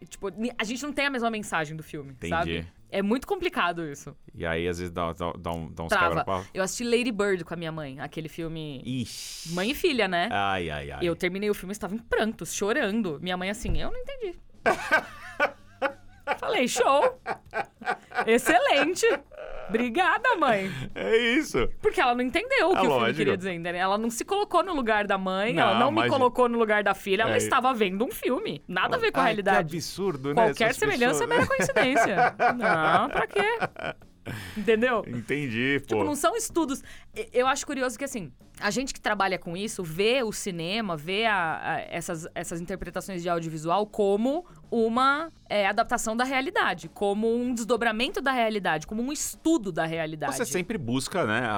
[SPEAKER 2] Tipo, a gente não tem a mesma mensagem do filme,
[SPEAKER 3] Entendi.
[SPEAKER 2] sabe? É muito complicado isso.
[SPEAKER 3] E aí, às vezes, dá, dá, dá, um- dá uns
[SPEAKER 2] Trava. Eu assisti Lady Bird com a minha mãe, aquele filme
[SPEAKER 3] Ixi.
[SPEAKER 2] Mãe e Filha, né?
[SPEAKER 3] Ai, ai, ai.
[SPEAKER 2] Eu terminei o filme, estava em prantos, chorando. Minha mãe assim, eu não entendi. Falei, show! Excelente! Obrigada, mãe!
[SPEAKER 3] É isso.
[SPEAKER 2] Porque ela não entendeu o que
[SPEAKER 3] É
[SPEAKER 2] o filme
[SPEAKER 3] lógico.
[SPEAKER 2] queria dizer, entendeu? Ela não se colocou no lugar da mãe,
[SPEAKER 3] Não,
[SPEAKER 2] ela não me
[SPEAKER 3] imagina.
[SPEAKER 2] colocou no lugar da filha, ela
[SPEAKER 3] É.
[SPEAKER 2] estava vendo um filme. Nada a ver com a
[SPEAKER 3] Ai,
[SPEAKER 2] realidade.
[SPEAKER 3] Que absurdo, né?
[SPEAKER 2] Qualquer
[SPEAKER 3] essas
[SPEAKER 2] semelhança é
[SPEAKER 3] pessoas.
[SPEAKER 2] mera coincidência. não, pra quê? Entendeu?
[SPEAKER 3] Entendi, pô.
[SPEAKER 2] Tipo, não são estudos. Eu acho curioso que, assim, a gente que trabalha com isso vê o cinema, vê a- a- essas, essas interpretações de audiovisual como uma é, adaptação da realidade, como um desdobramento da realidade, como um estudo da realidade.
[SPEAKER 3] Você sempre busca, né, a-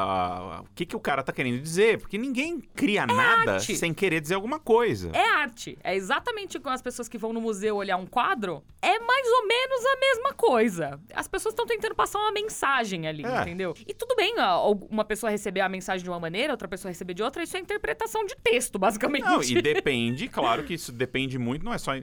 [SPEAKER 3] a- o que, que o cara tá querendo dizer, porque ninguém cria nada
[SPEAKER 2] arte.
[SPEAKER 3] sem querer dizer alguma coisa.
[SPEAKER 2] É arte. É exatamente como as pessoas que vão no museu olhar um quadro. É mais ou menos a mesma coisa. As pessoas estão tentando passar uma mensagem ali,
[SPEAKER 3] É.
[SPEAKER 2] entendeu? E tudo bem, ó, uma pessoa receber a mensagem de uma maneira, outra pessoa receber de outra, isso é interpretação de texto, basicamente.
[SPEAKER 3] Não, e depende, claro que isso depende muito, não é só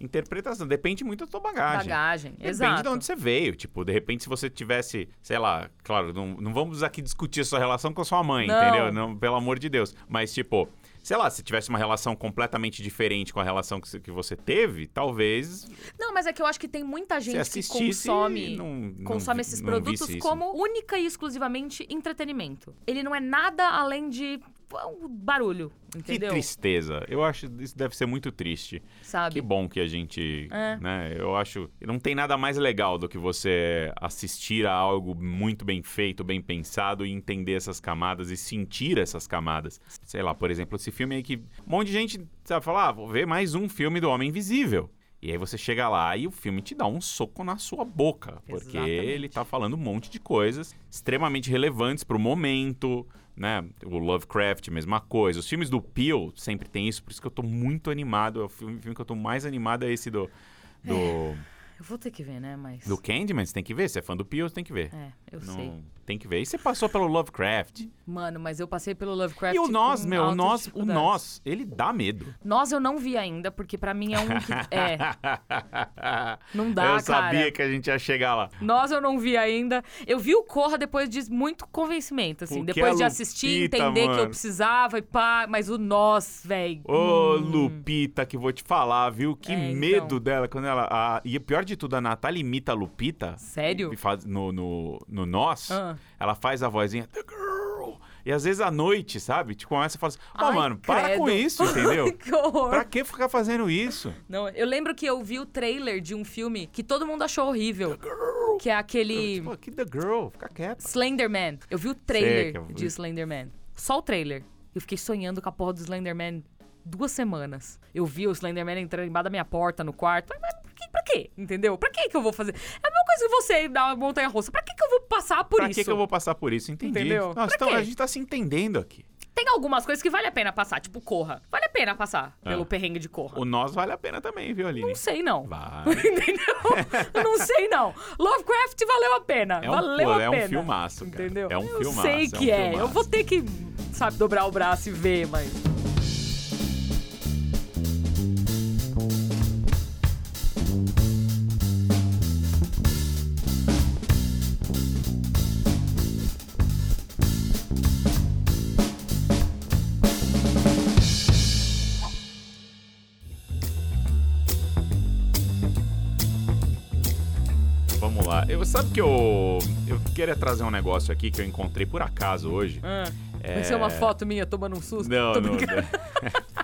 [SPEAKER 3] interpretação, depende muito da tua bagagem.
[SPEAKER 2] Bagagem,
[SPEAKER 3] Depende
[SPEAKER 2] exato.
[SPEAKER 3] de onde você veio. Tipo, de repente, se você tivesse, sei lá, claro, não, não vamos aqui discutir a sua relação com a sua mãe,
[SPEAKER 2] Não.
[SPEAKER 3] entendeu? Não, pelo amor de Deus. Mas, tipo, sei lá, se tivesse uma relação completamente diferente com a relação que, você- que você teve, talvez
[SPEAKER 2] Não, mas é que eu acho que tem muita gente que consome.
[SPEAKER 3] não, não
[SPEAKER 2] Consome
[SPEAKER 3] vi-
[SPEAKER 2] esses
[SPEAKER 3] não
[SPEAKER 2] produtos como única e exclusivamente entretenimento. Ele não é nada além de um barulho,
[SPEAKER 3] Que
[SPEAKER 2] entendeu?
[SPEAKER 3] tristeza. Eu acho que isso deve ser muito triste.
[SPEAKER 2] Sabe?
[SPEAKER 3] Que bom que a gente,
[SPEAKER 2] É.
[SPEAKER 3] né? Eu acho, não tem nada mais legal do que você assistir a algo muito bem feito, bem pensado e entender essas camadas e sentir essas camadas. Sei lá, por exemplo, esse filme aí que um monte de gente sabe falar, ah, vou ver mais um filme do Homem Invisível. E aí você chega lá e o filme te dá um soco na sua boca, porque
[SPEAKER 2] Exatamente.
[SPEAKER 3] ele tá falando um monte de coisas extremamente relevantes pro momento, né? O Lovecraft, mesma coisa. Os filmes do Peele sempre tem isso, por isso que eu tô muito animado. É o filme, filme que eu tô mais animado é esse do. Do,
[SPEAKER 2] Eu vou ter que ver, né? Mas.
[SPEAKER 3] do Candyman, você tem que ver. Se é fã do Peele, você tem que ver.
[SPEAKER 2] É, eu
[SPEAKER 3] Não-
[SPEAKER 2] sei.
[SPEAKER 3] Tem que ver. E você passou pelo Lovecraft.
[SPEAKER 2] Mano, mas eu passei pelo Lovecraft.
[SPEAKER 3] e o Nós, meu, o Nós, o. Nós, ele dá medo.
[SPEAKER 2] Nós eu não vi ainda, porque pra mim é um que. É, não dá,
[SPEAKER 3] Eu sabia
[SPEAKER 2] cara.
[SPEAKER 3] que a gente ia chegar lá.
[SPEAKER 2] Nós eu não vi ainda. Eu vi o Corra depois de muito convencimento, assim.
[SPEAKER 3] Porque
[SPEAKER 2] depois
[SPEAKER 3] a
[SPEAKER 2] de assistir,
[SPEAKER 3] Lupita,
[SPEAKER 2] entender que eu
[SPEAKER 3] mano.
[SPEAKER 2] precisava e pá. Mas o Nós, velho.
[SPEAKER 3] Ô, Lupita, que vou te falar, viu? Que
[SPEAKER 2] É, então.
[SPEAKER 3] medo dela quando ela. a- e pior de tudo, a Natália imita a Lupita.
[SPEAKER 2] Sério?
[SPEAKER 3] Faz, no, no, no Nós,
[SPEAKER 2] Ah.
[SPEAKER 3] ela faz a vozinha. The girl. E às vezes à noite, sabe? Tipo, começa a falar assim:
[SPEAKER 2] Ai,
[SPEAKER 3] mano, para
[SPEAKER 2] credo.
[SPEAKER 3] com isso, entendeu?
[SPEAKER 2] que horror.
[SPEAKER 3] pra que ficar fazendo isso?
[SPEAKER 2] Não, eu lembro que eu vi o trailer de um filme que todo mundo achou horrível. Que é aquele
[SPEAKER 3] Tipo, que The Girl, fica quieta.
[SPEAKER 2] Slenderman. Eu vi o
[SPEAKER 3] Sei
[SPEAKER 2] trailer
[SPEAKER 3] eu vi.
[SPEAKER 2] de Slenderman. Só o trailer. Eu fiquei sonhando com a porra do Slenderman duas semanas. Eu vi o Slenderman entrando embaixo da minha porta no quarto. Mas, mas por quê? Pra quê? Entendeu? Pra que que eu vou fazer? É a mesma coisa que você ir dar uma montanha russa. Pra que que eu vou passar por
[SPEAKER 3] Pra
[SPEAKER 2] isso?
[SPEAKER 3] que, que eu vou passar por isso? Entendi.
[SPEAKER 2] Entendeu? Pra
[SPEAKER 3] tamo-
[SPEAKER 2] quê?
[SPEAKER 3] a gente tá se entendendo aqui.
[SPEAKER 2] Tem algumas coisas que vale a pena passar, tipo corra. Vale a pena passar
[SPEAKER 3] Ah.
[SPEAKER 2] pelo perrengue de corra.
[SPEAKER 3] O Nós vale a pena também, viu, Aline?
[SPEAKER 2] Não sei, não.
[SPEAKER 3] Vai.
[SPEAKER 2] Entendeu? Eu não sei, não. Lovecraft valeu a pena.
[SPEAKER 3] É um,
[SPEAKER 2] valeu
[SPEAKER 3] pô,
[SPEAKER 2] a
[SPEAKER 3] é
[SPEAKER 2] pena.
[SPEAKER 3] um filmaço, cara.
[SPEAKER 2] Entendeu?
[SPEAKER 3] É um
[SPEAKER 2] eu
[SPEAKER 3] filmaço.
[SPEAKER 2] sei
[SPEAKER 3] um
[SPEAKER 2] que é. Eu
[SPEAKER 3] filmaço.
[SPEAKER 2] vou ter que, sabe, dobrar o braço e ver, mas.
[SPEAKER 3] Sabe que eu. Eu queria trazer um negócio aqui que eu encontrei por acaso hoje.
[SPEAKER 2] Ah, Vai ser uma foto minha tomando um susto?
[SPEAKER 3] É. Não,
[SPEAKER 2] Tô
[SPEAKER 3] não.
[SPEAKER 2] brincando.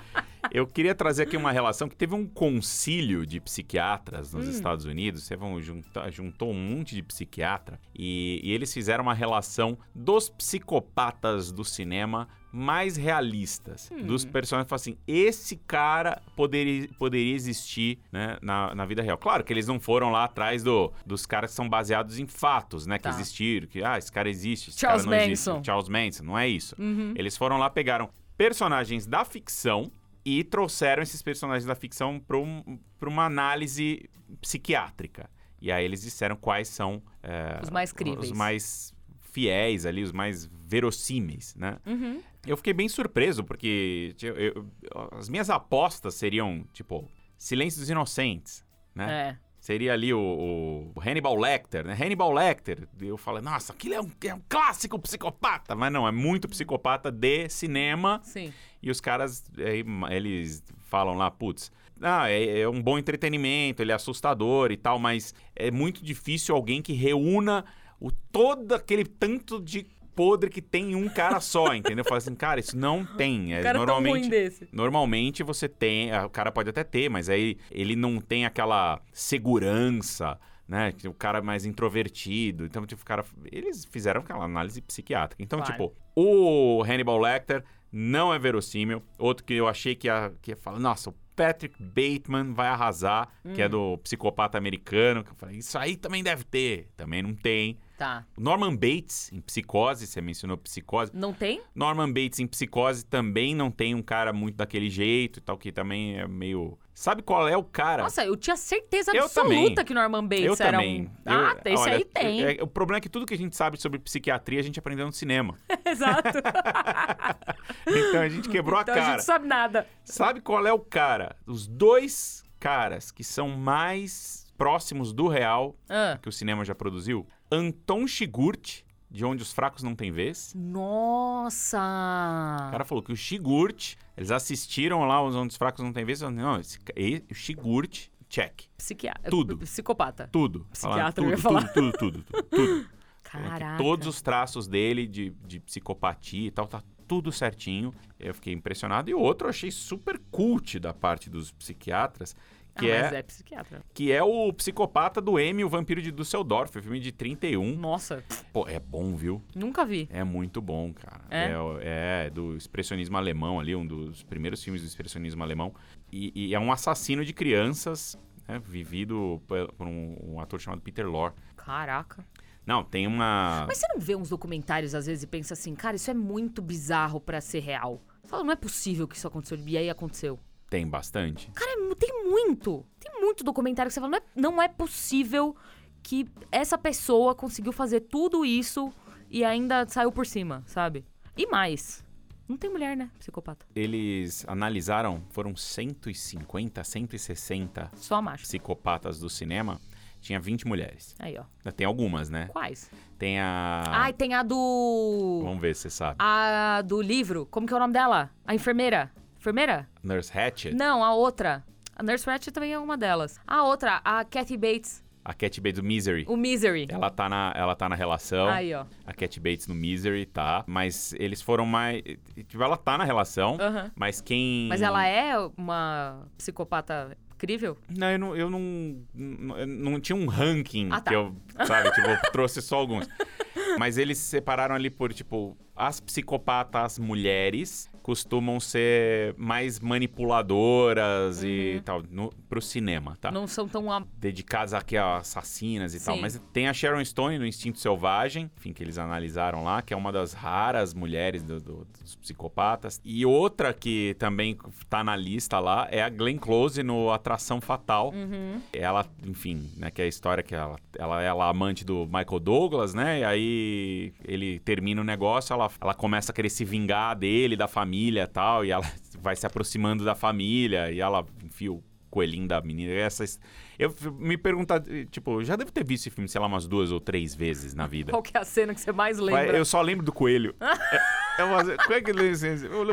[SPEAKER 3] Eu queria trazer aqui uma relação que teve um concílio de psiquiatras
[SPEAKER 2] Hum.
[SPEAKER 3] nos Estados Unidos. Você vão juntar- juntou um monte de psiquiatra e, e eles fizeram uma relação dos psicopatas do cinema mais realistas.
[SPEAKER 2] Hum.
[SPEAKER 3] Dos personagens. Falaram assim: esse cara poderia, poderia existir né, na, na vida real. Claro que eles não foram lá atrás do, dos caras que são baseados em fatos, né? Que
[SPEAKER 2] Tá.
[SPEAKER 3] existiram, que ah, esse cara existe, esse
[SPEAKER 2] Charles
[SPEAKER 3] cara não existe.
[SPEAKER 2] Manson.
[SPEAKER 3] Charles Manson, não é isso.
[SPEAKER 2] Uhum.
[SPEAKER 3] Eles foram lá, pegaram personagens da ficção e trouxeram esses personagens da ficção para um, uma análise psiquiátrica. E aí eles disseram quais são é,
[SPEAKER 2] Os mais críveis.
[SPEAKER 3] os mais fiéis ali, os mais verossímeis, né?
[SPEAKER 2] Uhum.
[SPEAKER 3] Eu fiquei bem surpreso, porque eu- eu- as minhas apostas seriam, tipo, Silêncio dos Inocentes, né?
[SPEAKER 2] É.
[SPEAKER 3] Seria ali o, o Hannibal Lecter, né? Hannibal Lecter. Eu falei, nossa, aquilo é um, é um clássico psicopata. Mas não, é muito psicopata de cinema.
[SPEAKER 2] Sim.
[SPEAKER 3] E os caras, aí, eles falam lá, putz, ah, é, é um bom entretenimento, ele é assustador e tal, mas é muito difícil alguém que reúna o, todo aquele tanto de podre que tem em um cara só, entendeu? Fala assim, cara, isso não tem. É,
[SPEAKER 2] cara
[SPEAKER 3] normalmente,
[SPEAKER 2] desse.
[SPEAKER 3] Normalmente você tem, ah, o cara pode até ter, mas aí ele não tem aquela segurança, né? O cara é mais introvertido. Então, tipo, o cara, eles fizeram aquela análise psiquiátrica. Então, tipo, o Hannibal Lecter não é verossímil. Outro que eu achei que ia, que ia falar, nossa, o Patrick Bateman vai arrasar, que
[SPEAKER 2] Hum.
[SPEAKER 3] é do psicopata americano. Que eu falei, isso aí também deve ter. Também não tem.
[SPEAKER 2] Tá.
[SPEAKER 3] Norman Bates, em Psicose, você mencionou Psicose.
[SPEAKER 2] Não tem?
[SPEAKER 3] Norman Bates em Psicose também não tem um cara muito daquele jeito e tal, que também é meio. Sabe qual é o cara?
[SPEAKER 2] Nossa, eu tinha certeza
[SPEAKER 3] Eu
[SPEAKER 2] absoluta
[SPEAKER 3] também.
[SPEAKER 2] que Norman Bates
[SPEAKER 3] eu
[SPEAKER 2] era
[SPEAKER 3] também.
[SPEAKER 2] um... Ah,
[SPEAKER 3] Eu-
[SPEAKER 2] esse
[SPEAKER 3] olha,
[SPEAKER 2] aí tem.
[SPEAKER 3] é- o problema é que tudo que a gente sabe sobre psiquiatria a gente aprendeu no cinema.
[SPEAKER 2] Exato.
[SPEAKER 3] Então a gente quebrou
[SPEAKER 2] então
[SPEAKER 3] a
[SPEAKER 2] a
[SPEAKER 3] cara.
[SPEAKER 2] gente não sabe nada.
[SPEAKER 3] Sabe qual é o cara? Os dois caras que são mais próximos do real
[SPEAKER 2] Ah.
[SPEAKER 3] que o cinema já produziu? Anton Chigurh, de Onde os Fracos Não Têm Vez.
[SPEAKER 2] Nossa!
[SPEAKER 3] O cara falou que o Chigurh, eles assistiram lá os Onde os Fracos Não Têm Vez. Não, esse, o Chigurh, check.
[SPEAKER 2] Psiquiatra.
[SPEAKER 3] Tudo.
[SPEAKER 2] Psicopata.
[SPEAKER 3] Tudo.
[SPEAKER 2] Psiquiatra,
[SPEAKER 3] Falaram
[SPEAKER 2] eu ia
[SPEAKER 3] tudo,
[SPEAKER 2] falar.
[SPEAKER 3] tudo, tudo, tudo, tudo, tudo.
[SPEAKER 2] Caraca.
[SPEAKER 3] Todos os traços dele de, de psicopatia e tal, tá tudo certinho. Eu fiquei impressionado. E o outro eu achei super cult da parte dos psiquiatras, que,
[SPEAKER 2] ah, mas
[SPEAKER 3] é,
[SPEAKER 2] é psiquiatra.
[SPEAKER 3] que é o psicopata do M, o Vampiro de Düsseldorf, filme de 31.
[SPEAKER 2] Nossa,
[SPEAKER 3] Pô, é bom, viu?
[SPEAKER 2] nunca vi.
[SPEAKER 3] É muito bom, cara.
[SPEAKER 2] É?
[SPEAKER 3] É, é do expressionismo alemão ali, um dos primeiros filmes do expressionismo alemão. E, e é um assassino de crianças, né, vivido por, um, um ator chamado Peter Lorre.
[SPEAKER 2] Caraca.
[SPEAKER 3] Não, tem uma...
[SPEAKER 2] Mas você não vê uns documentários às vezes e pensa assim, cara, isso é muito bizarro pra ser real. Você fala, não é possível que isso aconteceu. E aí aconteceu.
[SPEAKER 3] Tem bastante.
[SPEAKER 2] Cara, é tem muito. Tem muito documentário que você fala, não é, não é possível que essa pessoa conseguiu fazer tudo isso e ainda saiu por cima, sabe? E mais. Não tem mulher, né? Psicopata.
[SPEAKER 3] Eles analisaram, foram 150, 160
[SPEAKER 2] Só macho.
[SPEAKER 3] psicopatas do cinema. Tinha 20 mulheres.
[SPEAKER 2] Aí, ó.
[SPEAKER 3] Tem algumas, né?
[SPEAKER 2] Quais?
[SPEAKER 3] Tem a...
[SPEAKER 2] Ai, tem a do.
[SPEAKER 3] Vamos ver se você sabe.
[SPEAKER 2] A do livro. Como que é o nome dela? A enfermeira. Enfermeira?
[SPEAKER 3] Nurse Hatchet.
[SPEAKER 2] Não, a outra. A Nurse Ratched também é uma delas. A outra, a Kathy Bates.
[SPEAKER 3] A Cat Bates do Misery.
[SPEAKER 2] O Misery.
[SPEAKER 3] Ela tá, na, ela tá na relação.
[SPEAKER 2] Aí, ó.
[SPEAKER 3] A Cat Bates no Misery, tá? Mas eles foram mais... Tipo, ela tá na relação, mas quem...
[SPEAKER 2] Mas ela é uma psicopata incrível?
[SPEAKER 3] Não, eu não, eu não, não, não tinha um ranking
[SPEAKER 2] Ah, tá.
[SPEAKER 3] que eu, sabe, tipo, eu trouxe só alguns. Mas eles separaram ali por, tipo, as psicopatas mulheres costumam ser mais manipuladoras e tal, no, pro cinema, tá?
[SPEAKER 2] Uhum. Não são tão. a-
[SPEAKER 3] Dedicadas aqui a assassinas e tal.
[SPEAKER 2] Sim.
[SPEAKER 3] Mas tem a Sharon Stone no Instinto Selvagem, enfim, que eles analisaram lá, que é uma das raras mulheres do- do- dos psicopatas. E outra que também tá na lista lá é a Glenn Close no Atração Fatal.
[SPEAKER 2] Uhum.
[SPEAKER 3] Ela, enfim, né, que é a história que ela, ela é a amante do Michael Douglas, né? E aí ele termina o negócio, ela, ela começa a querer se vingar dele, da família e tal, e ela vai se aproximando da família, e ela enfia o coelhinho da menina. Essas, eu me perguntar, tipo, eu já devo ter visto esse filme, sei lá, umas duas ou três vezes na vida.
[SPEAKER 2] Qual que é a cena que você mais lembra?
[SPEAKER 3] Eu só lembro do coelho. é, é uma, como é que ele...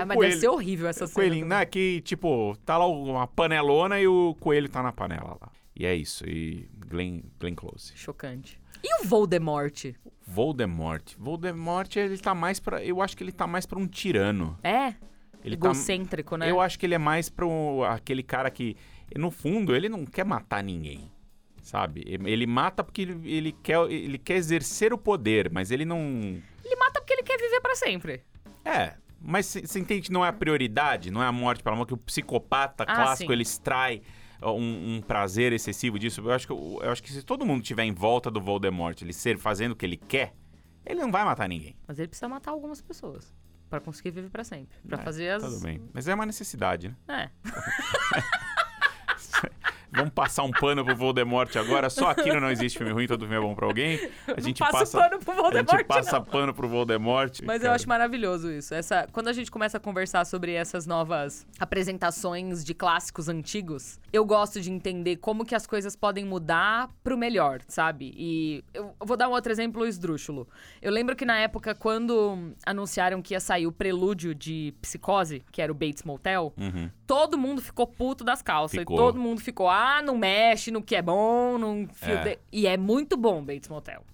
[SPEAKER 2] Ah, mas
[SPEAKER 3] coelho.
[SPEAKER 2] deve ser horrível essa cena.
[SPEAKER 3] coelhinho, né? Que, tipo, tá lá uma panelona e o coelho tá na panela lá. E é isso. E Glenn, Glenn Close.
[SPEAKER 2] Chocante. E o Voldemort?
[SPEAKER 3] Voldemort. Voldemort, ele tá mais pra. Eu acho que ele tá mais pra um tirano.
[SPEAKER 2] É?
[SPEAKER 3] Ele tá,
[SPEAKER 2] Egocêntrico, né?
[SPEAKER 3] Eu acho que ele é mais pra um- aquele cara que, no fundo, ele não quer matar ninguém. Sabe? Ele mata porque ele, ele quer, ele quer exercer o poder, mas ele não.
[SPEAKER 2] Ele mata porque ele quer viver pra sempre.
[SPEAKER 3] É. Mas você entende que não é a prioridade, não é a morte pela morte, que o psicopata
[SPEAKER 2] Ah,
[SPEAKER 3] clássico
[SPEAKER 2] sim.
[SPEAKER 3] ele extrai um, um prazer excessivo disso. Eu acho, que, eu acho que se todo mundo tiver em volta do Voldemort, ele ser fazendo o que ele quer, ele não vai matar ninguém.
[SPEAKER 2] Mas ele precisa matar algumas pessoas. Pra conseguir viver pra sempre. Pra
[SPEAKER 3] É,
[SPEAKER 2] fazer as.
[SPEAKER 3] Tudo bem. Mas é uma necessidade, né?
[SPEAKER 2] É.
[SPEAKER 3] Vamos passar um pano pro Voldemort agora. Só aqui no Não Existe Filme Ruim, todo filme é bom pra alguém. A gente
[SPEAKER 2] não passa,
[SPEAKER 3] passa,
[SPEAKER 2] pano pro
[SPEAKER 3] a
[SPEAKER 2] Voldemort,
[SPEAKER 3] gente passa
[SPEAKER 2] não.
[SPEAKER 3] pano pro Voldemort.
[SPEAKER 2] Mas eu
[SPEAKER 3] cara.
[SPEAKER 2] acho maravilhoso isso. Essa, quando a gente começa a conversar sobre essas novas apresentações de clássicos antigos, eu gosto de entender como que as coisas podem mudar pro melhor, sabe? E eu vou dar um outro exemplo esdrúxulo. Eu lembro que na época, quando anunciaram que ia sair o prelúdio de Psicose, que era o Bates Motel,
[SPEAKER 3] Uhum.
[SPEAKER 2] Todo mundo ficou puto das calças.
[SPEAKER 3] Ficou.
[SPEAKER 2] Todo mundo ficou, ah, não mexe no que é bom, não
[SPEAKER 3] É.
[SPEAKER 2] E é muito bom Bates Motel.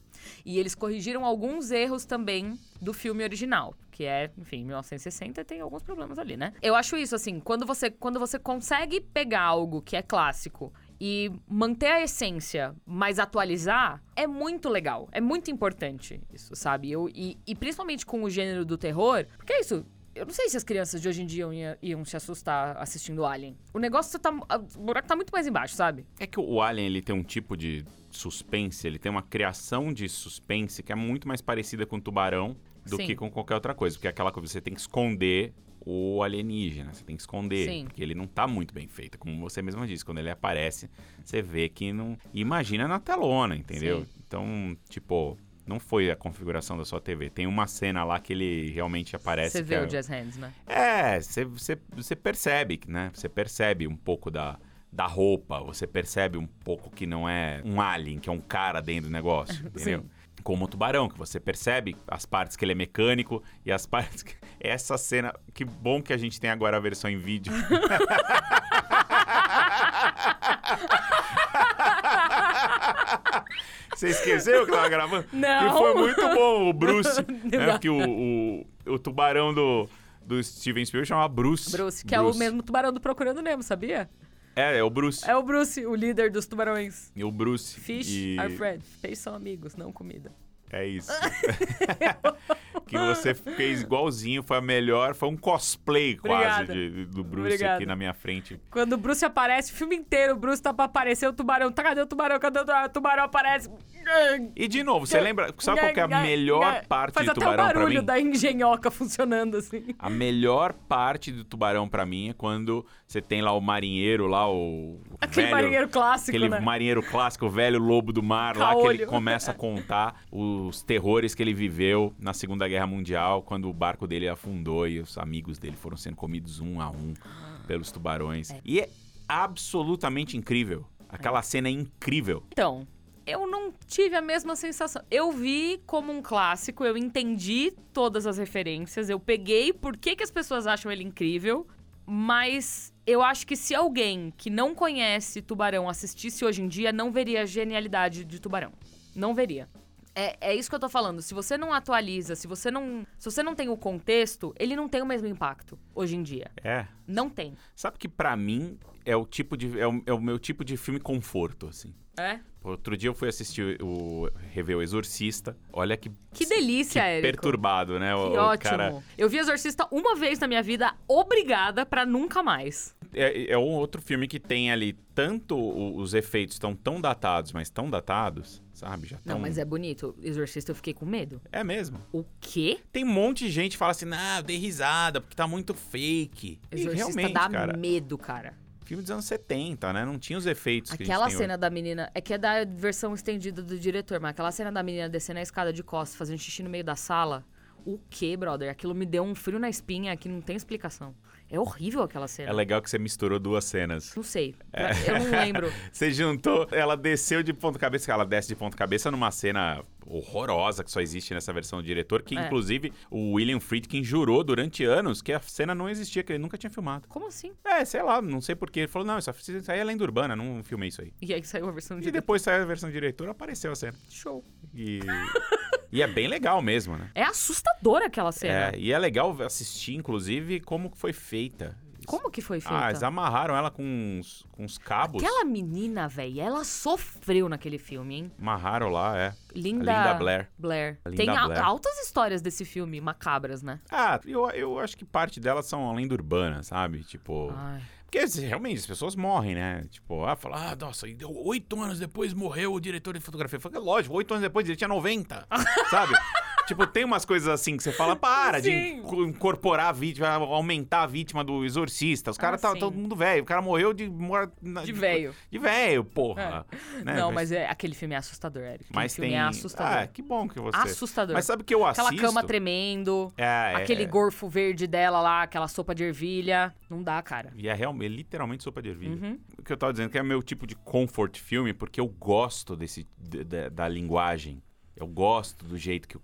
[SPEAKER 2] E eles corrigiram alguns erros também do filme original, que é, enfim, 1960 tem alguns problemas ali, né? Eu acho isso assim, quando você quando você consegue pegar algo que é clássico e manter a essência, mas atualizar, é muito legal. É muito importante isso, sabe? Eu, e, e principalmente com o gênero do terror, porque é isso. Eu não sei se as crianças de hoje em dia iam, iam se assustar assistindo Alien. O negócio tá. O buraco tá muito mais embaixo, sabe?
[SPEAKER 3] É que o Alien ele tem um tipo de suspense, ele tem uma criação de suspense que é muito mais parecida com o tubarão do
[SPEAKER 2] Sim.
[SPEAKER 3] que com qualquer outra coisa. Porque é aquela coisa, você tem que esconder o alienígena, você tem que esconder.
[SPEAKER 2] Sim.
[SPEAKER 3] Porque ele não tá muito bem feito. Como você mesma disse, quando ele aparece, você vê que não. Imagina na telona, entendeu?
[SPEAKER 2] Sim.
[SPEAKER 3] Então, tipo. Não foi a configuração da sua TV. Tem uma cena lá que ele realmente aparece.
[SPEAKER 2] Você vê
[SPEAKER 3] é-
[SPEAKER 2] o Jazz Hands, né?
[SPEAKER 3] é, você percebe, né? Você percebe um pouco da, da roupa, você percebe um pouco que não é um alien, que é um cara dentro do negócio, entendeu?
[SPEAKER 2] Sim.
[SPEAKER 3] Como o tubarão, que você percebe as partes que ele é mecânico e as partes que... Essa cena... Que bom que a gente tem agora a versão em vídeo. Você esqueceu que tava gravando?
[SPEAKER 2] Não.
[SPEAKER 3] Que foi muito bom o Bruce. Né? Porque o, o, o tubarão do, do Steven Spielberg chama Bruce.
[SPEAKER 2] Bruce, que é o mesmo tubarão do Procurando Nemo, sabia?
[SPEAKER 3] É, é o Bruce.
[SPEAKER 2] É o Bruce, o líder dos tubarões.
[SPEAKER 3] E o Bruce.
[SPEAKER 2] Fish
[SPEAKER 3] e...
[SPEAKER 2] are friends. Peixes são amigos, não comida.
[SPEAKER 3] É isso. que você fez igualzinho, foi a melhor, foi um cosplay quase de- do Bruce
[SPEAKER 2] Obrigada.
[SPEAKER 3] aqui na minha frente.
[SPEAKER 2] Quando o Bruce aparece, o filme inteiro, o Bruce tá pra aparecer o tubarão. Tá, cadê o tubarão? Cadê o tubarão? O tubarão aparece.
[SPEAKER 3] E de novo, você lembra, sabe qual é a melhor parte
[SPEAKER 2] Faz até
[SPEAKER 3] tubarão
[SPEAKER 2] o
[SPEAKER 3] pra
[SPEAKER 2] barulho
[SPEAKER 3] mim?
[SPEAKER 2] da engenhoca funcionando assim.
[SPEAKER 3] A melhor parte do tubarão pra mim é quando você tem lá o marinheiro, lá o
[SPEAKER 2] Aquele
[SPEAKER 3] velho-
[SPEAKER 2] marinheiro clássico,
[SPEAKER 3] Aquele
[SPEAKER 2] né?
[SPEAKER 3] marinheiro clássico, o velho lobo do mar, lá que ele
[SPEAKER 2] Caolho.
[SPEAKER 3] começa a contar os terrores que ele viveu na Segunda Guerra Mundial, quando o barco dele afundou e os amigos dele foram sendo comidos um a um pelos tubarões. E é absolutamente incrível. Aquela cena é incrível.
[SPEAKER 2] Então, eu não tive a mesma sensação. Eu vi como um clássico, eu entendi todas as referências, eu peguei por que, que as pessoas acham ele incrível, mas eu acho que se alguém que não conhece Tubarão assistisse hoje em dia, não veria a genialidade de Tubarão. Não veria. É, é isso que eu tô falando. Se você não atualiza, se você não, se você não tem o contexto, ele não tem o mesmo impacto hoje em dia.
[SPEAKER 3] É.
[SPEAKER 2] Não tem.
[SPEAKER 3] Sabe que pra mim é o tipo de é o, é o meu tipo de filme conforto, assim.
[SPEAKER 2] É?
[SPEAKER 3] Outro dia eu fui assistir o rever o Exorcista. Olha que
[SPEAKER 2] Que delícia,
[SPEAKER 3] que
[SPEAKER 2] Érico.
[SPEAKER 3] perturbado, né? O,
[SPEAKER 2] Que ótimo.
[SPEAKER 3] cara
[SPEAKER 2] Eu vi Exorcista uma vez na minha vida, obrigada pra nunca mais.
[SPEAKER 3] é, é um outro filme que tem ali tanto os efeitos estão tão datados, mas tão datados, sabe? Já
[SPEAKER 2] Não,
[SPEAKER 3] tão...
[SPEAKER 2] mas é bonito. Exorcista eu fiquei com medo.
[SPEAKER 3] É mesmo.
[SPEAKER 2] O quê?
[SPEAKER 3] Tem um monte de gente que fala assim, não, eu dei risada porque tá muito fake. E
[SPEAKER 2] Exorcista
[SPEAKER 3] realmente,
[SPEAKER 2] dá
[SPEAKER 3] cara,
[SPEAKER 2] medo, cara.
[SPEAKER 3] Filme dos anos 70, né? Não tinha os efeitos que
[SPEAKER 2] Aquela
[SPEAKER 3] gente tem
[SPEAKER 2] cena da menina. É que é da versão estendida do diretor, mas aquela cena da menina descendo a escada de costas, fazendo xixi no meio da sala. O quê, brother? Aquilo me deu um frio na espinha que não tem explicação. É horrível aquela cena.
[SPEAKER 3] É legal que você misturou duas cenas.
[SPEAKER 2] Não sei.
[SPEAKER 3] É.
[SPEAKER 2] Eu não lembro.
[SPEAKER 3] Você juntou, ela desceu de ponta cabeça, ela desce de ponta cabeça numa cena horrorosa que só existe nessa versão do diretor, que
[SPEAKER 2] É.
[SPEAKER 3] inclusive o William Friedkin jurou durante anos que a cena não existia, que ele nunca tinha filmado.
[SPEAKER 2] Como assim?
[SPEAKER 3] É, sei lá, não sei porquê. Ele falou, não, isso aí é lenda urbana, não filmei isso aí.
[SPEAKER 2] E aí saiu a versão
[SPEAKER 3] E
[SPEAKER 2] de
[SPEAKER 3] depois saiu a versão do diretor, apareceu a cena.
[SPEAKER 2] show.
[SPEAKER 3] E, e é bem legal mesmo, né?
[SPEAKER 2] É assustadora aquela cena.
[SPEAKER 3] É, e é legal assistir, inclusive, como foi feita.
[SPEAKER 2] Como que foi feita?
[SPEAKER 3] Ah, eles amarraram ela com uns, com uns cabos.
[SPEAKER 2] Aquela menina, velho, ela sofreu naquele filme, hein?
[SPEAKER 3] Amarraram lá, é.
[SPEAKER 2] Linda,
[SPEAKER 3] Linda Blair.
[SPEAKER 2] Blair.
[SPEAKER 3] Linda
[SPEAKER 2] Tem
[SPEAKER 3] Blair.
[SPEAKER 2] altas histórias desse filme, macabras, né?
[SPEAKER 3] Ah, eu, eu acho que parte delas são a lenda urbana, sabe? Tipo.
[SPEAKER 2] Ai.
[SPEAKER 3] Porque assim, realmente as pessoas morrem, né? Tipo, ah, fala, ah, nossa, oito anos depois morreu o diretor de fotografia. Fala, lógico, oito anos depois ele tinha 90, sabe? Tipo, tem umas coisas assim que você fala, para de
[SPEAKER 2] Sim.
[SPEAKER 3] inco- incorporar a vítima, aumentar a vítima do exorcista. Os caras
[SPEAKER 2] Ah,
[SPEAKER 3] tá todo mundo velho. O cara morreu de mor-
[SPEAKER 2] De velho.
[SPEAKER 3] De velho, porra. Né?
[SPEAKER 2] Não, mas é, aquele filme é assustador, Eric. Aquele
[SPEAKER 3] mas
[SPEAKER 2] filme
[SPEAKER 3] tem.
[SPEAKER 2] é assustador.
[SPEAKER 3] Ah, que bom que você.
[SPEAKER 2] Assustador.
[SPEAKER 3] Mas sabe o que eu assisto?
[SPEAKER 2] Aquela cama tremendo,
[SPEAKER 3] É, é,
[SPEAKER 2] aquele
[SPEAKER 3] é.
[SPEAKER 2] gorfo verde dela lá, aquela sopa de ervilha. Não dá, cara.
[SPEAKER 3] E é, realmente, literalmente sopa de ervilha.
[SPEAKER 2] Uhum.
[SPEAKER 3] O que eu tava dizendo que é meu tipo de comfort filme, porque eu gosto desse, de- da- da linguagem. Eu gosto do jeito que o,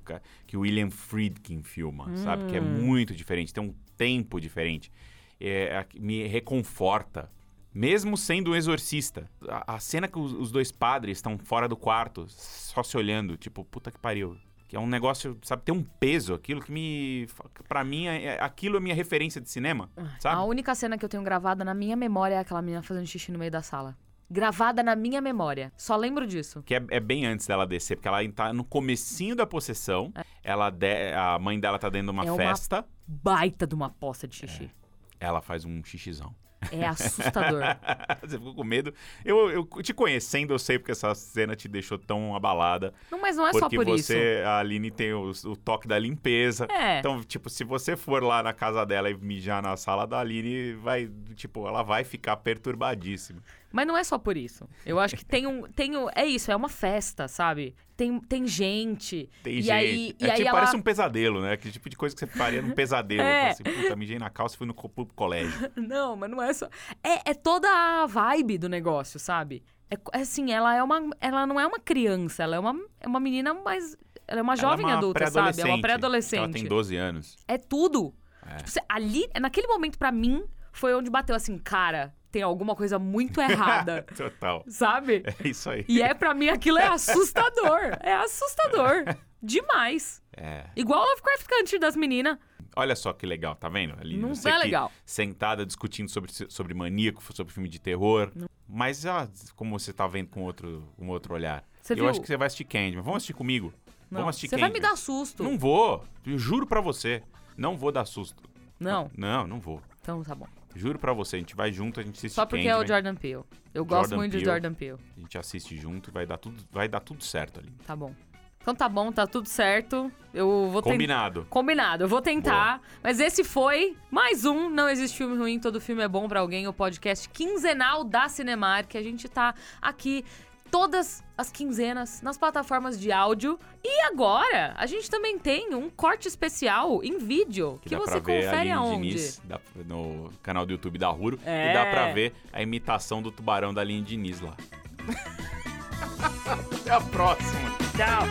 [SPEAKER 3] que o William Friedkin filma, sabe? Que é
[SPEAKER 2] Hum.
[SPEAKER 3] muito diferente, tem um tempo diferente. É, me reconforta. Mesmo sendo um exorcista. A, a cena que os, os dois padres estão fora do quarto, só se olhando, tipo, puta que pariu. Que é um negócio, sabe, tem um peso, aquilo que me. Pra mim, é- é- aquilo é minha referência de cinema, sabe?
[SPEAKER 2] A única cena que eu tenho gravada na minha memória é aquela menina fazendo xixi no meio da sala. Gravada na minha memória. Só lembro disso.
[SPEAKER 3] Que é, é bem antes dela descer, porque ela tá no comecinho da possessão. Ela de- a mãe dela tá dentro de uma
[SPEAKER 2] É uma-
[SPEAKER 3] festa.
[SPEAKER 2] Baita de uma poça de xixi.
[SPEAKER 3] Ela faz um xixizão.
[SPEAKER 2] É, assustador.
[SPEAKER 3] Você ficou com medo. Eu, eu te conhecendo, eu sei porque essa cena te deixou tão abalada.
[SPEAKER 2] não, mas não é só
[SPEAKER 3] porque
[SPEAKER 2] por
[SPEAKER 3] você, a Aline, tem o, o toque da limpeza.
[SPEAKER 2] isso. É.
[SPEAKER 3] Então, tipo, se você for lá na casa dela e mijar na sala da Aline, vai, tipo, ela vai ficar perturbadíssima.
[SPEAKER 2] Mas não é só por isso. Eu acho que tem um. Tem um é isso, é uma festa, sabe? Tem, tem gente.
[SPEAKER 3] Tem
[SPEAKER 2] e
[SPEAKER 3] gente.
[SPEAKER 2] Aí,
[SPEAKER 3] é
[SPEAKER 2] e aí ela...
[SPEAKER 3] parece um pesadelo, né? Aquele tipo de coisa que você faria num pesadelo.
[SPEAKER 2] É.
[SPEAKER 3] Assim, puta, mijei na calça e fui no co- colégio.
[SPEAKER 2] Não, mas não é só. É, é toda a vibe do negócio, sabe? É, é assim, ela é uma. Ela não é uma criança, ela é uma, é uma menina mais. Ela é uma jovem
[SPEAKER 3] Ela é uma
[SPEAKER 2] adulta, sabe? É uma
[SPEAKER 3] Ela tem
[SPEAKER 2] pré-adolescente.
[SPEAKER 3] 12 anos.
[SPEAKER 2] É tudo.
[SPEAKER 3] É.
[SPEAKER 2] Tipo, ali, naquele momento, pra mim, foi onde bateu assim, cara, tem alguma coisa muito errada,
[SPEAKER 3] Total.
[SPEAKER 2] sabe?
[SPEAKER 3] É isso aí.
[SPEAKER 2] E é pra mim aquilo é assustador. É assustador. Demais.
[SPEAKER 3] É.
[SPEAKER 2] Igual o Lovecraft Country das meninas.
[SPEAKER 3] Olha só que legal, tá vendo? Ali,
[SPEAKER 2] Não
[SPEAKER 3] você
[SPEAKER 2] é
[SPEAKER 3] aqui
[SPEAKER 2] legal.
[SPEAKER 3] Sentada discutindo sobre, sobre maníaco, sobre filme de terror. Mas, ó, como você tá vendo com outro, um outro olhar.
[SPEAKER 2] Você
[SPEAKER 3] eu
[SPEAKER 2] viu?
[SPEAKER 3] acho que você vai assistir Candyman. Vamos assistir comigo?
[SPEAKER 2] Não,
[SPEAKER 3] Vamos assistir
[SPEAKER 2] Você vai me
[SPEAKER 3] Candyman.
[SPEAKER 2] dar susto.
[SPEAKER 3] Não vou. Eu juro pra você. Não vou dar susto.
[SPEAKER 2] Não.
[SPEAKER 3] Não, não vou.
[SPEAKER 2] Então tá bom.
[SPEAKER 3] Juro pra você. A gente vai junto, a gente assiste
[SPEAKER 2] Só porque é o
[SPEAKER 3] Candyman.
[SPEAKER 2] Jordan Peele. Eu gosto
[SPEAKER 3] Jordan
[SPEAKER 2] muito de
[SPEAKER 3] Peele.
[SPEAKER 2] Jordan Peele.
[SPEAKER 3] A gente assiste junto e vai dar tudo, vai dar tudo certo ali.
[SPEAKER 2] Tá bom. Então tá bom, tá tudo certo. Eu vou.
[SPEAKER 3] Combinado.
[SPEAKER 2] Combinado, eu vou tentar. Mas esse foi mais um Não Existe Filme Ruim, Todo Filme é Bom pra Alguém, o podcast quinzenal da Cinemark. que A gente tá aqui todas as quinzenas nas plataformas de áudio. E agora, a gente também tem um corte especial em vídeo que,
[SPEAKER 3] dá
[SPEAKER 2] você confere aonde?
[SPEAKER 3] Diniz da- no canal do YouTube da Ruro.
[SPEAKER 2] É.
[SPEAKER 3] E dá pra ver a imitação do tubarão da Aline Diniz lá. Até a próxima.
[SPEAKER 2] Tchau.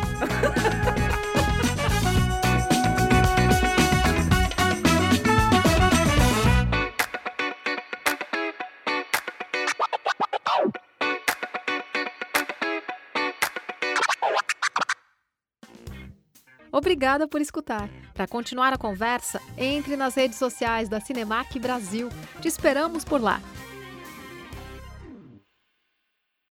[SPEAKER 1] Obrigada por escutar. Para continuar a conversa, entre nas redes sociais da Cinemac Brasil. Te esperamos por lá.